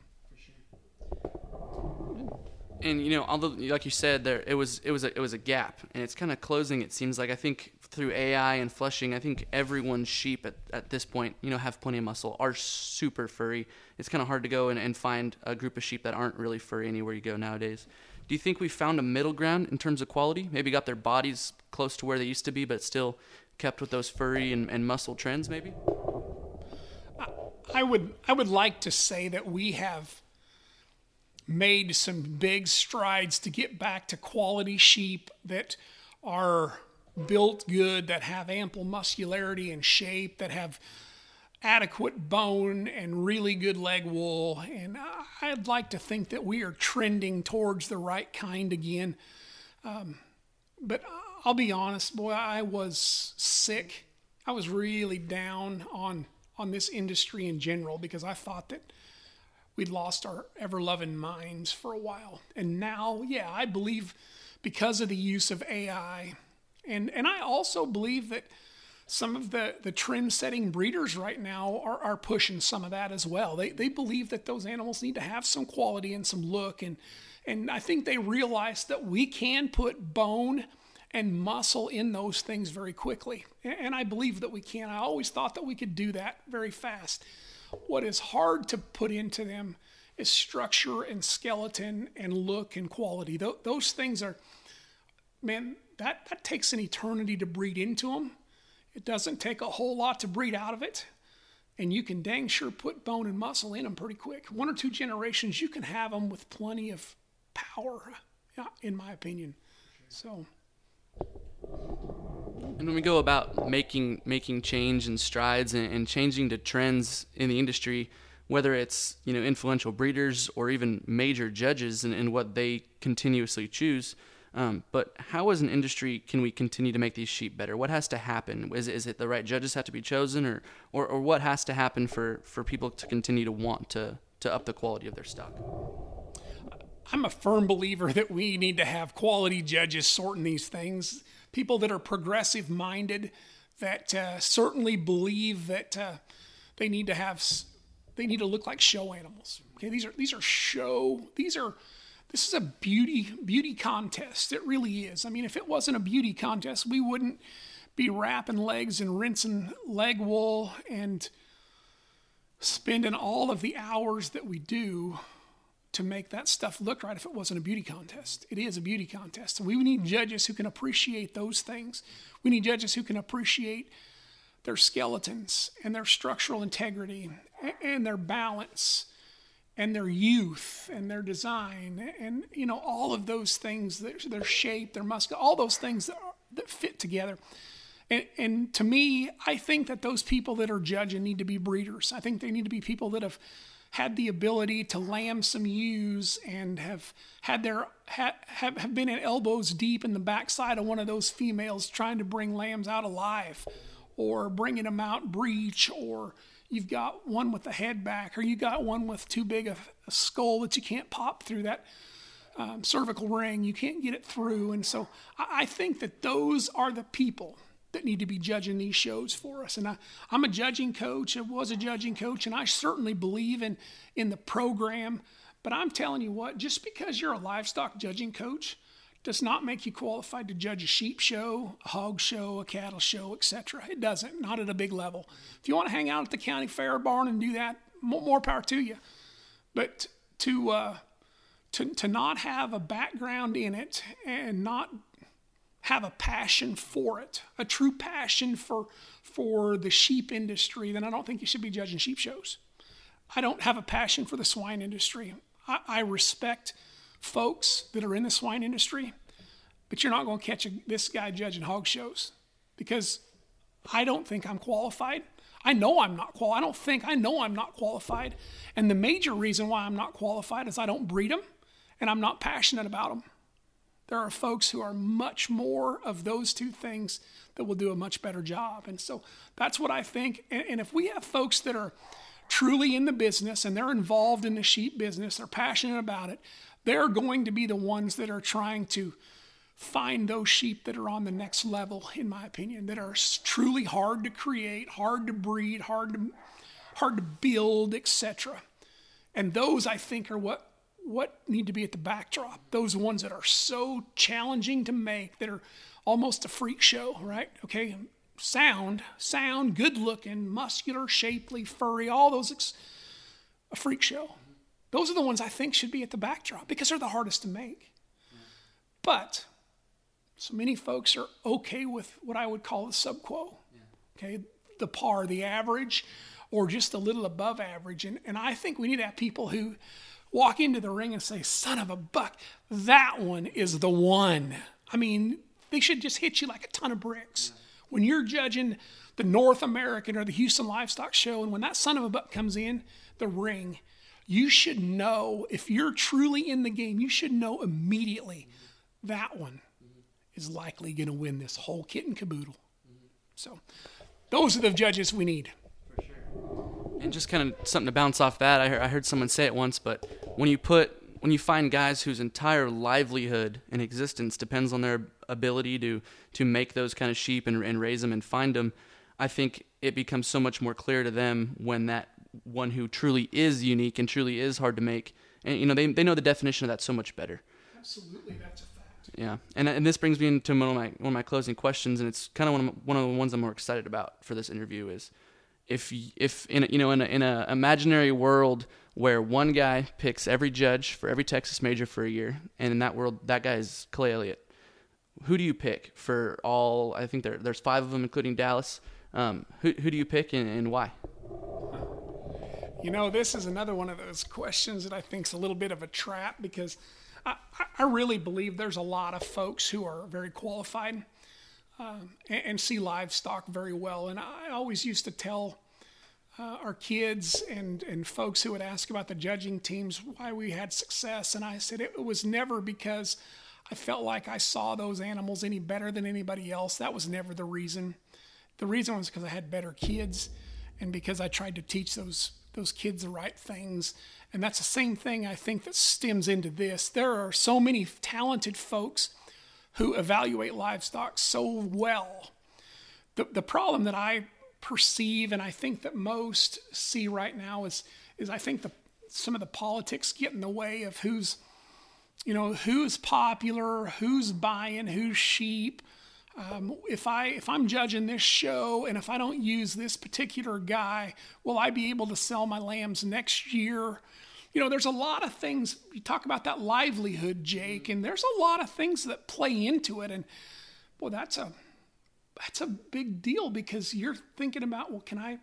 and you know, although like you said, there it was it was a, it was a gap, and it's kind of closing. It seems like I think through AI and flushing, I think everyone's sheep at, at this point, you know, have plenty of muscle, are super furry. It's kind of hard to go and, and find a group of sheep that aren't really furry anywhere you go nowadays. Do you think we found a middle ground in terms of quality? Maybe got their bodies close to where they used to be, but still kept with those furry and, and muscle trends, maybe? I would I would like to say that we have made some big strides to get back to quality sheep that are built good, that have ample muscularity and shape, that have adequate bone and really good leg wool. And I'd like to think that we are trending towards the right kind again. Um, but I'll be honest, boy, I was sick. I was really down on on this industry in general because I thought that we'd lost our ever loving minds for a while. And now, yeah, I believe because of the use of AI and and I also believe that some of the, the trend setting breeders right now are, are pushing some of that as well. They, they believe that those animals need to have some quality and some look. And, and I think they realize that we can put bone and muscle in those things very quickly. And I believe that we can. I always thought that we could do that very fast. What is hard to put into them is structure and skeleton and look and quality. Those things are, man, that, that takes an eternity to breed into them. It doesn't take a whole lot to breed out of it. And you can dang sure put bone and muscle in them pretty quick. One or two generations, you can have them with plenty of power, in my opinion. So. And when we go about making making change and strides and, and changing to trends in the industry, whether it's you know influential breeders or even major judges and, and what they continuously choose, um, but how, as an industry, can we continue to make these sheep better? What has to happen? Is, is it the right judges have to be chosen, or, or, or what has to happen for, for people to continue to want to, to up the quality of their stock? I'm a firm believer that we need to have quality judges sorting these things, people that are progressive minded, that uh, certainly believe that uh, they need to have they need to look like show animals. Okay, these are these are show these are this is a beauty beauty contest. It really is. I mean, if it wasn't a beauty contest, we wouldn't be wrapping legs and rinsing leg wool and spending all of the hours that we do to make that stuff look right if it wasn't a beauty contest. It is a beauty contest. We need judges who can appreciate those things. We need judges who can appreciate their skeletons and their structural integrity and their balance and their youth and their design and you know all of those things their, their shape their muscle all those things that, are, that fit together. And, and to me i think that those people that are judging need to be breeders. I think they need to be people that have had the ability to lamb some ewes and have had their ha, have, have been at elbows deep in the backside of one of those females trying to bring lambs out alive or bringing them out breech or you've got one with the head back, or you got one with too big a, a skull that you can't pop through that um, cervical ring. You can't get it through. And so I, I, think that those are the people that need to be judging these shows for us. And I, I'm a judging coach. I was a judging coach, and I certainly believe in in the program. But I'm telling you what, just because you're a livestock judging coach does not make you qualified to judge a sheep show, a hog show, a cattle show, etc. It doesn't, not at a big level. If you want to hang out at the county fair barn and do that, more, power to you. But to uh, to to not have a background in it and not have a passion for it, a true passion for for the sheep industry, then I don't think you should be judging sheep shows. I don't have a passion for the swine industry. I, I respect folks that are in the swine industry, but you're not going to catch a, this guy judging hog shows because I don't think I'm qualified. I know I'm not qualified. I don't think I know I'm not qualified. And the major reason why I'm not qualified is I don't breed them and I'm not passionate about them. There are folks who are much more of those two things that will do a much better job. And so that's what I think. And, and if we have folks that are truly in the business and they're involved in the sheep business, they're passionate about it, they're going to be the ones that are trying to find those sheep that are on the next level, in my opinion, that are truly hard to create, hard to breed, hard to hard to build, etc. And those I think are what what need to be at the backdrop. Those ones that are so challenging to make, that are almost a freak show, right? Okay, sound, sound, good looking, muscular, shapely, furry, all those ex- a freak show. Those are the ones I think should be at the backdrop because they're the hardest to make. But so many folks are okay with what I would call the sub quo, okay, the par, the average, or just a little above average. And, and I think we need to have people who walk into the ring and say, son of a buck, that one is the one. I mean, they should just hit you like a ton of bricks. When you're judging the North American or the Houston Livestock Show, and when that son of a buck comes in the ring, you should know, if you're truly in the game, you should know immediately that one is likely going to win this whole kit and caboodle. So, those are the judges we need. And just kind of something to bounce off that, I heard, I heard someone say it once, but when you put when you find guys whose entire livelihood and existence depends on their ability to to make those kind of sheep and, and raise them and find them, I think it becomes so much more clear to them when that one who truly is unique and truly is hard to make, and you know they they know the definition of that so much better. Absolutely, that's a fact. Yeah, and and this brings me into one of my one of my closing questions, and it's kind of one of, one of the ones I'm more excited about for this interview is if if in a, you know in a, in a imaginary world where one guy picks every judge for every Texas major for a year, and in that world that guy is Clay Elliott. Who do you pick for all? I think there there's five of them, including Dallas. Um, who who do you pick and, and why? You know, this is another one of those questions that I think is a little bit of a trap because I, I really believe there's a lot of folks who are very qualified um, and, and, see livestock very well. And I always used to tell uh, our kids and, and folks who would ask about the judging teams why we had success. And I said it was never because I felt like I saw those animals any better than anybody else. That was never the reason. The reason was because I had better kids and because I tried to teach those those kids the right things. And that's the same thing I think that stems into this. There are so many talented folks who evaluate livestock so well. The, the problem that I perceive and I think that most see right now is is I think the some of the politics get in the way of who's you know who's popular, who's buying, who's sheep, um, if I if I'm judging this show and if I don't use this particular guy, will I be able to sell my lambs next year? You know, there's a lot of things. You talk about that livelihood, Jake, and there's a lot of things that play into it. And well, that's a that's a big deal because you're thinking about, well, can I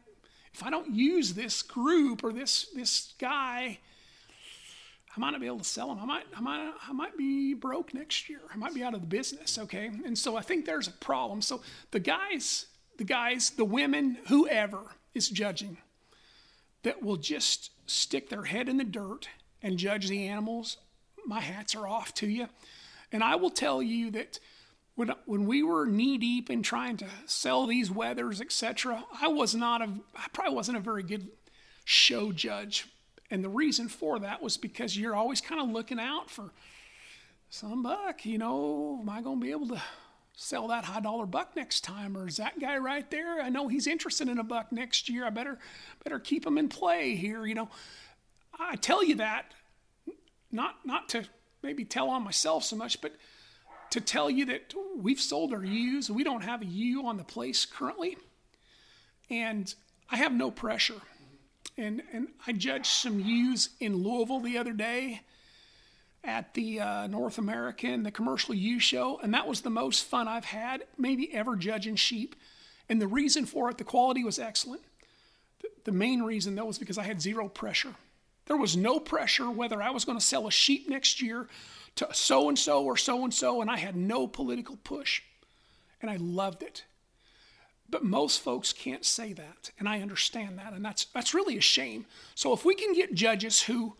if I don't use this group or this this guy, I might not be able to sell them. I might, I might, I might be broke next year. I might be out of the business. Okay, and so I think there's a problem. So the guys, the guys, the women, whoever is judging, that will just stick their head in the dirt and judge the animals. My hats are off to you, and I will tell you that when when we were knee deep in trying to sell these wethers, etc., I was not a, I probably wasn't a very good show judge and the reason for that was because you're always kind of looking out for some buck, you know, am I going to be able to sell that high dollar buck next time or is that guy right there i know he's interested in a buck next year i better better keep him in play here you know i tell you that not not to maybe tell on myself so much but to tell you that we've sold our ewes. We don't have a ewe on the place currently. And I have no pressure. And, and I judged some ewes in Louisville the other day at the uh, North American, the commercial ewe show, and that was the most fun I've had, maybe ever judging sheep. And the reason for it, the quality was excellent. The, the main reason, though, was because I had zero pressure. There was no pressure whether I was going to sell a sheep next year to so and so or so and so, and I had no political push. And I loved it. But most folks can't say that, and I understand that, and that's that's really a shame. So if we can get judges who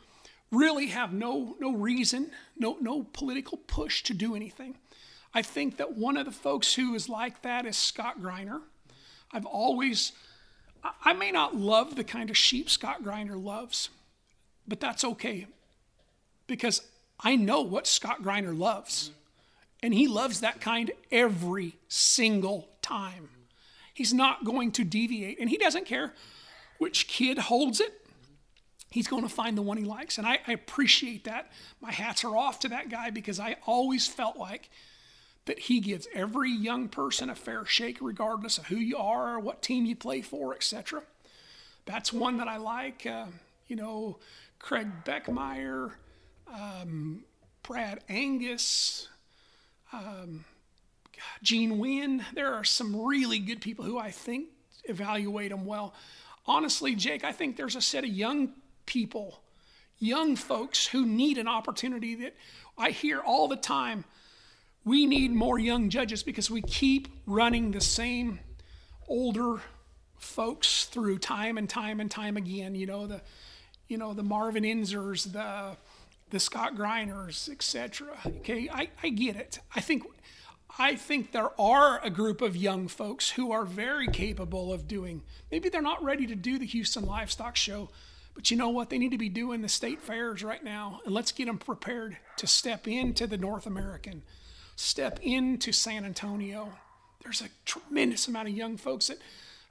really have no no reason, no no political push to do anything, I think that one of the folks who is like that is Scott Greiner. I've always I may not love the kind of sheep Scott Greiner loves, but that's okay because I know what Scott Greiner loves. And he loves that kind every single time. He's not going to deviate. And he doesn't care which kid holds it. He's going to find the one he likes. And I, I appreciate that. My hats are off to that guy because I always felt like that he gives every young person a fair shake, regardless of who you are, or what team you play for, etc. That's one that I like. Uh, you know, Craig Beckmeyer, um, Brad Angus, um, Gene Wynn. There are some really good people who I think evaluate them well. Honestly, Jake, I think there's a set of young people, young folks who need an opportunity that I hear all the time. We need more young judges because we keep running the same older folks through time and time and time again. You know, the you know, the Marvin Inzers, the the Scott Greiners, etc. Okay, I, I get it. I think I think there are a group of young folks who are very capable of doing. Maybe they're not ready to do the Houston Livestock Show, but you know what? They need to be doing the state fairs right now, and let's get them prepared to step into the North American, step into San Antonio. There's a tremendous amount of young folks that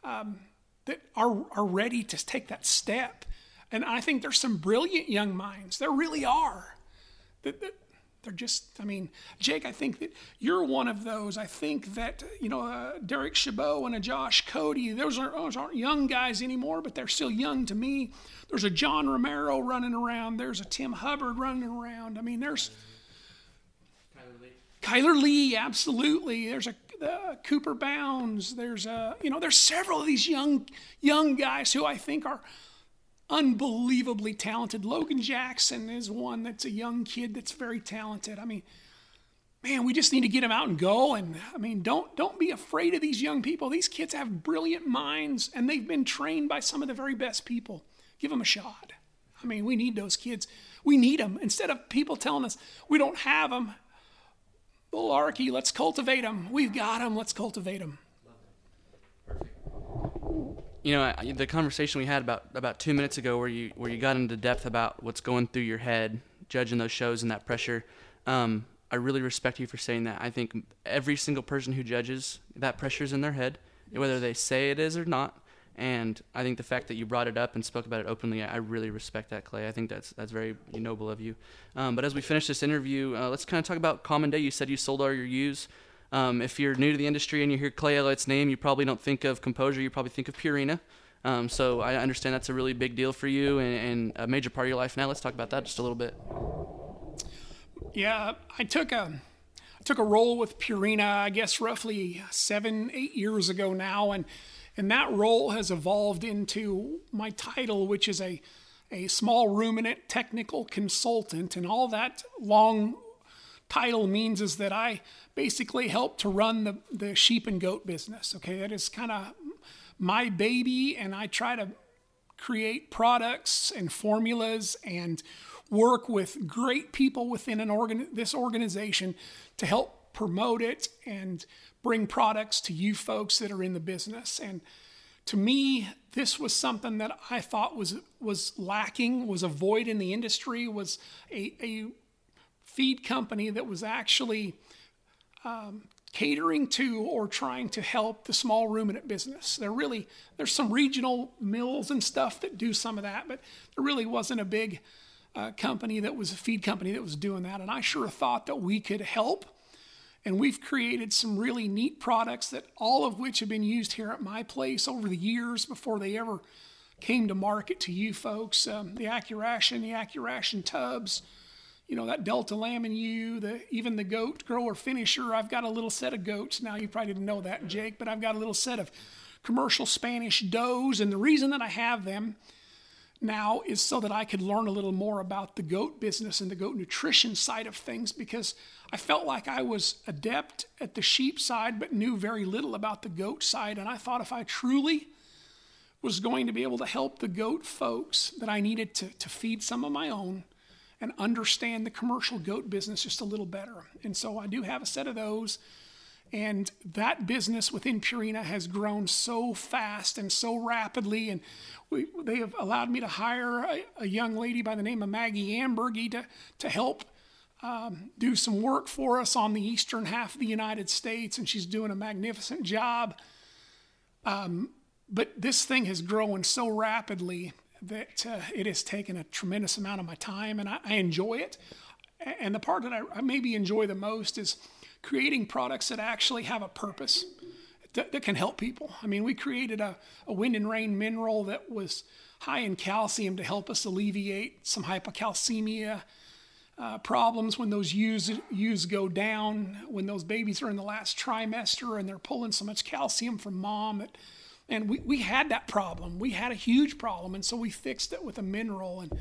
um, that are are ready to take that step and I think there's some brilliant young minds. There really are. That, that they're just, I mean, Jake, I think that you're one of those. I think that, you know, uh, Derek Chabot and a Josh Cody, those aren't, those aren't young guys anymore, but they're still young to me. There's a John Romero running around. There's a Tim Hubbard running around. I mean, there's Kyler Lee, Kyler Lee absolutely. There's a uh, Cooper Bounds. There's a, you know, there's several of these young, young guys who I think are, unbelievably talented. Logan Jackson is one that's a young kid that's very talented. I mean, man, we just need to get him out and go. And I mean, don't don't be afraid of these young people. These kids have brilliant minds, and they've been trained by some of the very best people. Give them a shot. I mean, we need those kids. We need them. Instead of people telling us we don't have them, Bularchy, let's cultivate them. We've got them. Let's cultivate them you know the conversation we had about about two minutes ago, where you where you got into depth about what's going through your head, judging those shows and that pressure. Um, I really respect you for saying that. I think every single person who judges that pressure's in their head, whether they say it is or not. And I think the fact that you brought it up and spoke about it openly, I really respect that, Clay. I think that's that's very noble of you. Um, but as we finish this interview, uh, let's kind of talk about Common Day. You said you sold all your ewes. Um, if you're new to the industry and you hear Clay Elliott's name, you probably don't think of Composure, you probably think of Purina. Um, so I understand that's a really big deal for you and, and, a major part of your life now. Let's talk about that just a little bit. Yeah, I took a I took a role with Purina, I guess roughly seven, eight years ago now, and and that role has evolved into my title, which is a a small ruminant technical consultant, and all that long title means is that I basically help to run the, the sheep and goat business. Okay, that is kind of my baby, and I try to create products and formulas and work with great people within an organ- this organization to help promote it and bring products to you folks that are in the business. And to me, this was something that I thought was was lacking, was a void in the industry, was a, a feed company that was actually um, catering to or trying to help the small ruminant business. There really there's some regional mills and stuff that do some of that, but there really wasn't a big uh, company that was a feed company that was doing that. And I sure thought that we could help And we've created some really neat products that all of which have been used here at my place over the years before they ever came to market to you folks. Um, the AccuRation, the AccuRation tubs, you know, that Delta Lamb and you, the, even the goat grower finisher. I've got a little set of goats. Now, you probably didn't know that, Jake, but I've got a little set of commercial Spanish does. And the reason that I have them now is so that I could learn a little more about the goat business and the goat nutrition side of things because I felt like I was adept at the sheep side but knew very little about the goat side. And I thought if I truly was going to be able to help the goat folks, that I needed to, to feed some of my own and understand the commercial goat business just a little better. And so I do have a set of those. And that business within Purina has grown so fast and so rapidly. And we, they have allowed me to hire a, a, young lady by the name of Maggie Ambergy to, to help um, do some work for us on the eastern half of the United States. And she's doing a magnificent job. Um, but this thing has grown so rapidly that uh, it has taken a tremendous amount of my time, and I, I enjoy it. And the part that I, I, maybe enjoy the most is creating products that actually have a purpose that, that can help people. I mean, we created a, a wind and rain mineral that was high in calcium to help us alleviate some hypocalcemia. Uh, problems when those ewes, ewes go down, when those babies are in the last trimester and they're pulling so much calcium from mom that and we, we had that problem. We had a huge problem. And so we fixed it with a mineral and,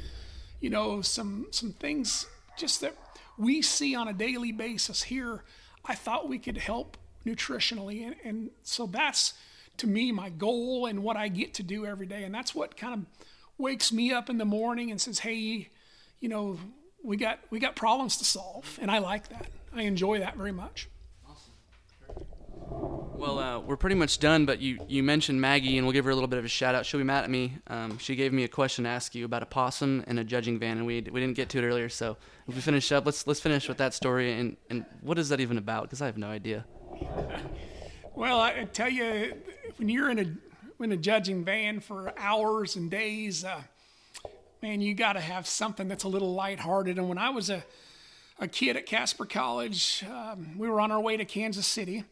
you know, some, some things just that we see on a daily basis here. I thought we could help nutritionally. And, and so that's, to me, my goal and what I get to do every day. And that's what kind of wakes me up in the morning and says, hey, you know, we got, we got problems to solve. And I like that. I enjoy that very much. Well, uh, we're pretty much done, but you, you mentioned Maggie, and we'll give her a little bit of a shout out. She'll be mad at me. Um, she gave me a question to ask you about a possum and a judging van, and we, we didn't get to it earlier. So if we finish up, let's let's finish with that story. And, and what is that even about? Because I have no idea. Well, I tell you, when you're in a in a judging van for hours and days, uh, man, you got to have something that's a little lighthearted. And when I was a a kid at Casper College, um, we were on our way to Kansas City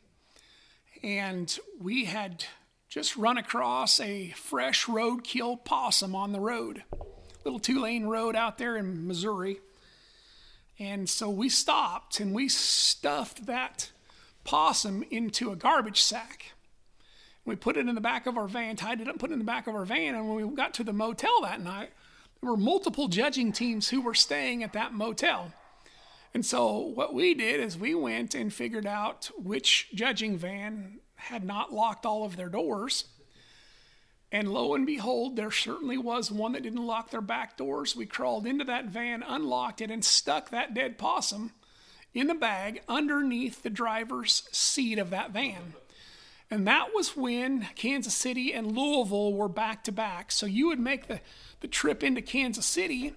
and we had just run across a fresh roadkill possum on the road, little two lane road out there in Missouri. And so we stopped and we stuffed that possum into a garbage sack. We put it in the back of our van, tied it up, put it in the back of our van. And when we got to the motel that night, there were multiple judging teams who were staying at that motel. And so what we did is we went and figured out which judging van had not locked all of their doors. And lo and behold, there certainly was one that didn't lock their back doors. We crawled into that van, unlocked it, and stuck that dead possum in the bag underneath the driver's seat of that van. And that was when Kansas City and Louisville were back to back. So you would make the, the trip into Kansas City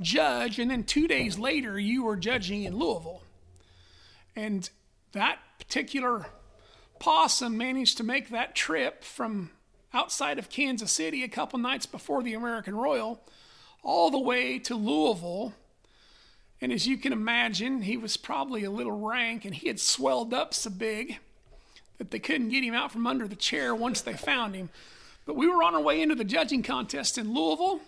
judge, and then two days later, you were judging in Louisville. And that particular possum managed to make that trip from outside of Kansas City a couple nights before the American Royal all the way to Louisville. And as you can imagine, he was probably a little rank and he had swelled up so big that they couldn't get him out from under the chair once they found him. But we were on our way into the judging contest in Louisville,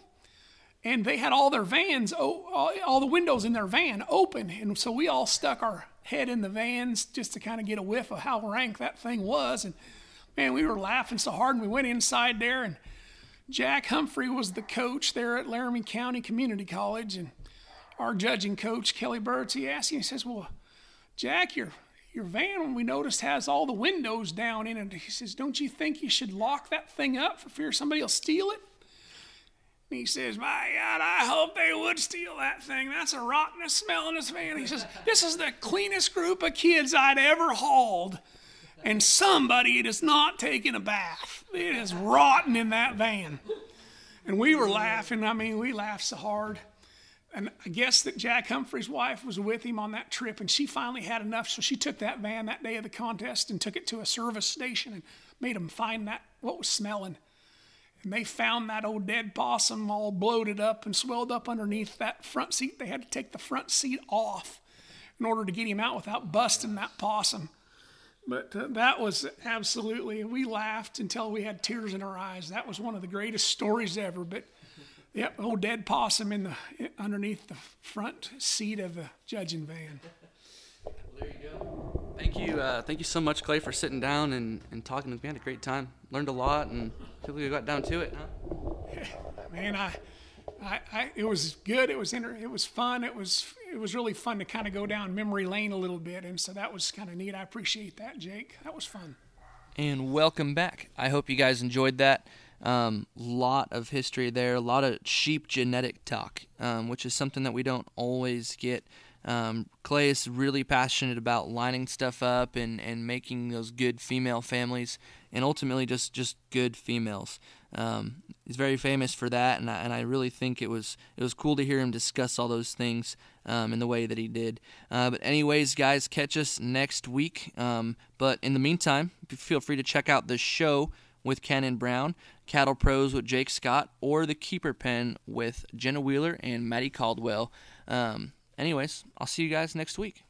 and they had all their vans, all the windows in their van open. And so we all stuck our head in the vans just to kind of get a whiff of how rank that thing was. And man, we were laughing so hard. And we went inside there, and Jack Humphrey was the coach there at Laramie County Community College. And our judging coach, Kelly Burts, he asked him, he says, Well, Jack, your your van, when we noticed, has all the windows down in it. He says, Don't you think you should lock that thing up for fear somebody will steal it? He says, My God, I hope they would steal that thing. That's a rotten smell in this van. He says, This is the cleanest group of kids I'd ever hauled. And somebody has not taken a bath. It is rotten in that van. And we were laughing. I mean, we laughed so hard. And I guess that Jack Humphrey's wife was with him on that trip, and she finally had enough. So she took that van that day of the contest and took it to a service station and made them find that what was smelling. And they found that old dead possum all bloated up and swelled up underneath that front seat. They had to take the front seat off. in order to get him out without busting that possum. But uh, that was absolutely, we laughed until we had tears in our eyes. That was one of the greatest stories ever. But yep, old dead possum in the underneath the front seat of the judging van. Well, there you go. Thank you, uh, thank you so much, Clay, for sitting down and, and talking with me. I had a great time. Learned a lot, and feel like we got down to it, huh? Man, I, I, I, it was good. It was inter- it was fun. It was it was really fun to kind of go down memory lane a little bit, and so that was kind of neat. I appreciate that, Jake. That was fun. And welcome back. I hope you guys enjoyed that. Um, lot of history there, a lot of sheep genetic talk, um, which is something that we don't always get. Um, Clay is really passionate about lining stuff up and, and making those good female families, and ultimately just, just good females. Um, he's very famous for that, and I, and I really think it was it was cool to hear him discuss all those things um, in the way that he did. Uh, but anyways, guys, catch us next week. Um, but in the meantime, feel free to check out the show with Ken and Brown, Cattle Pros with Jake Scott, or the Keeper Pen with Jenna Wheeler and Maddie Caldwell. Um, anyways, I'll see you guys next week.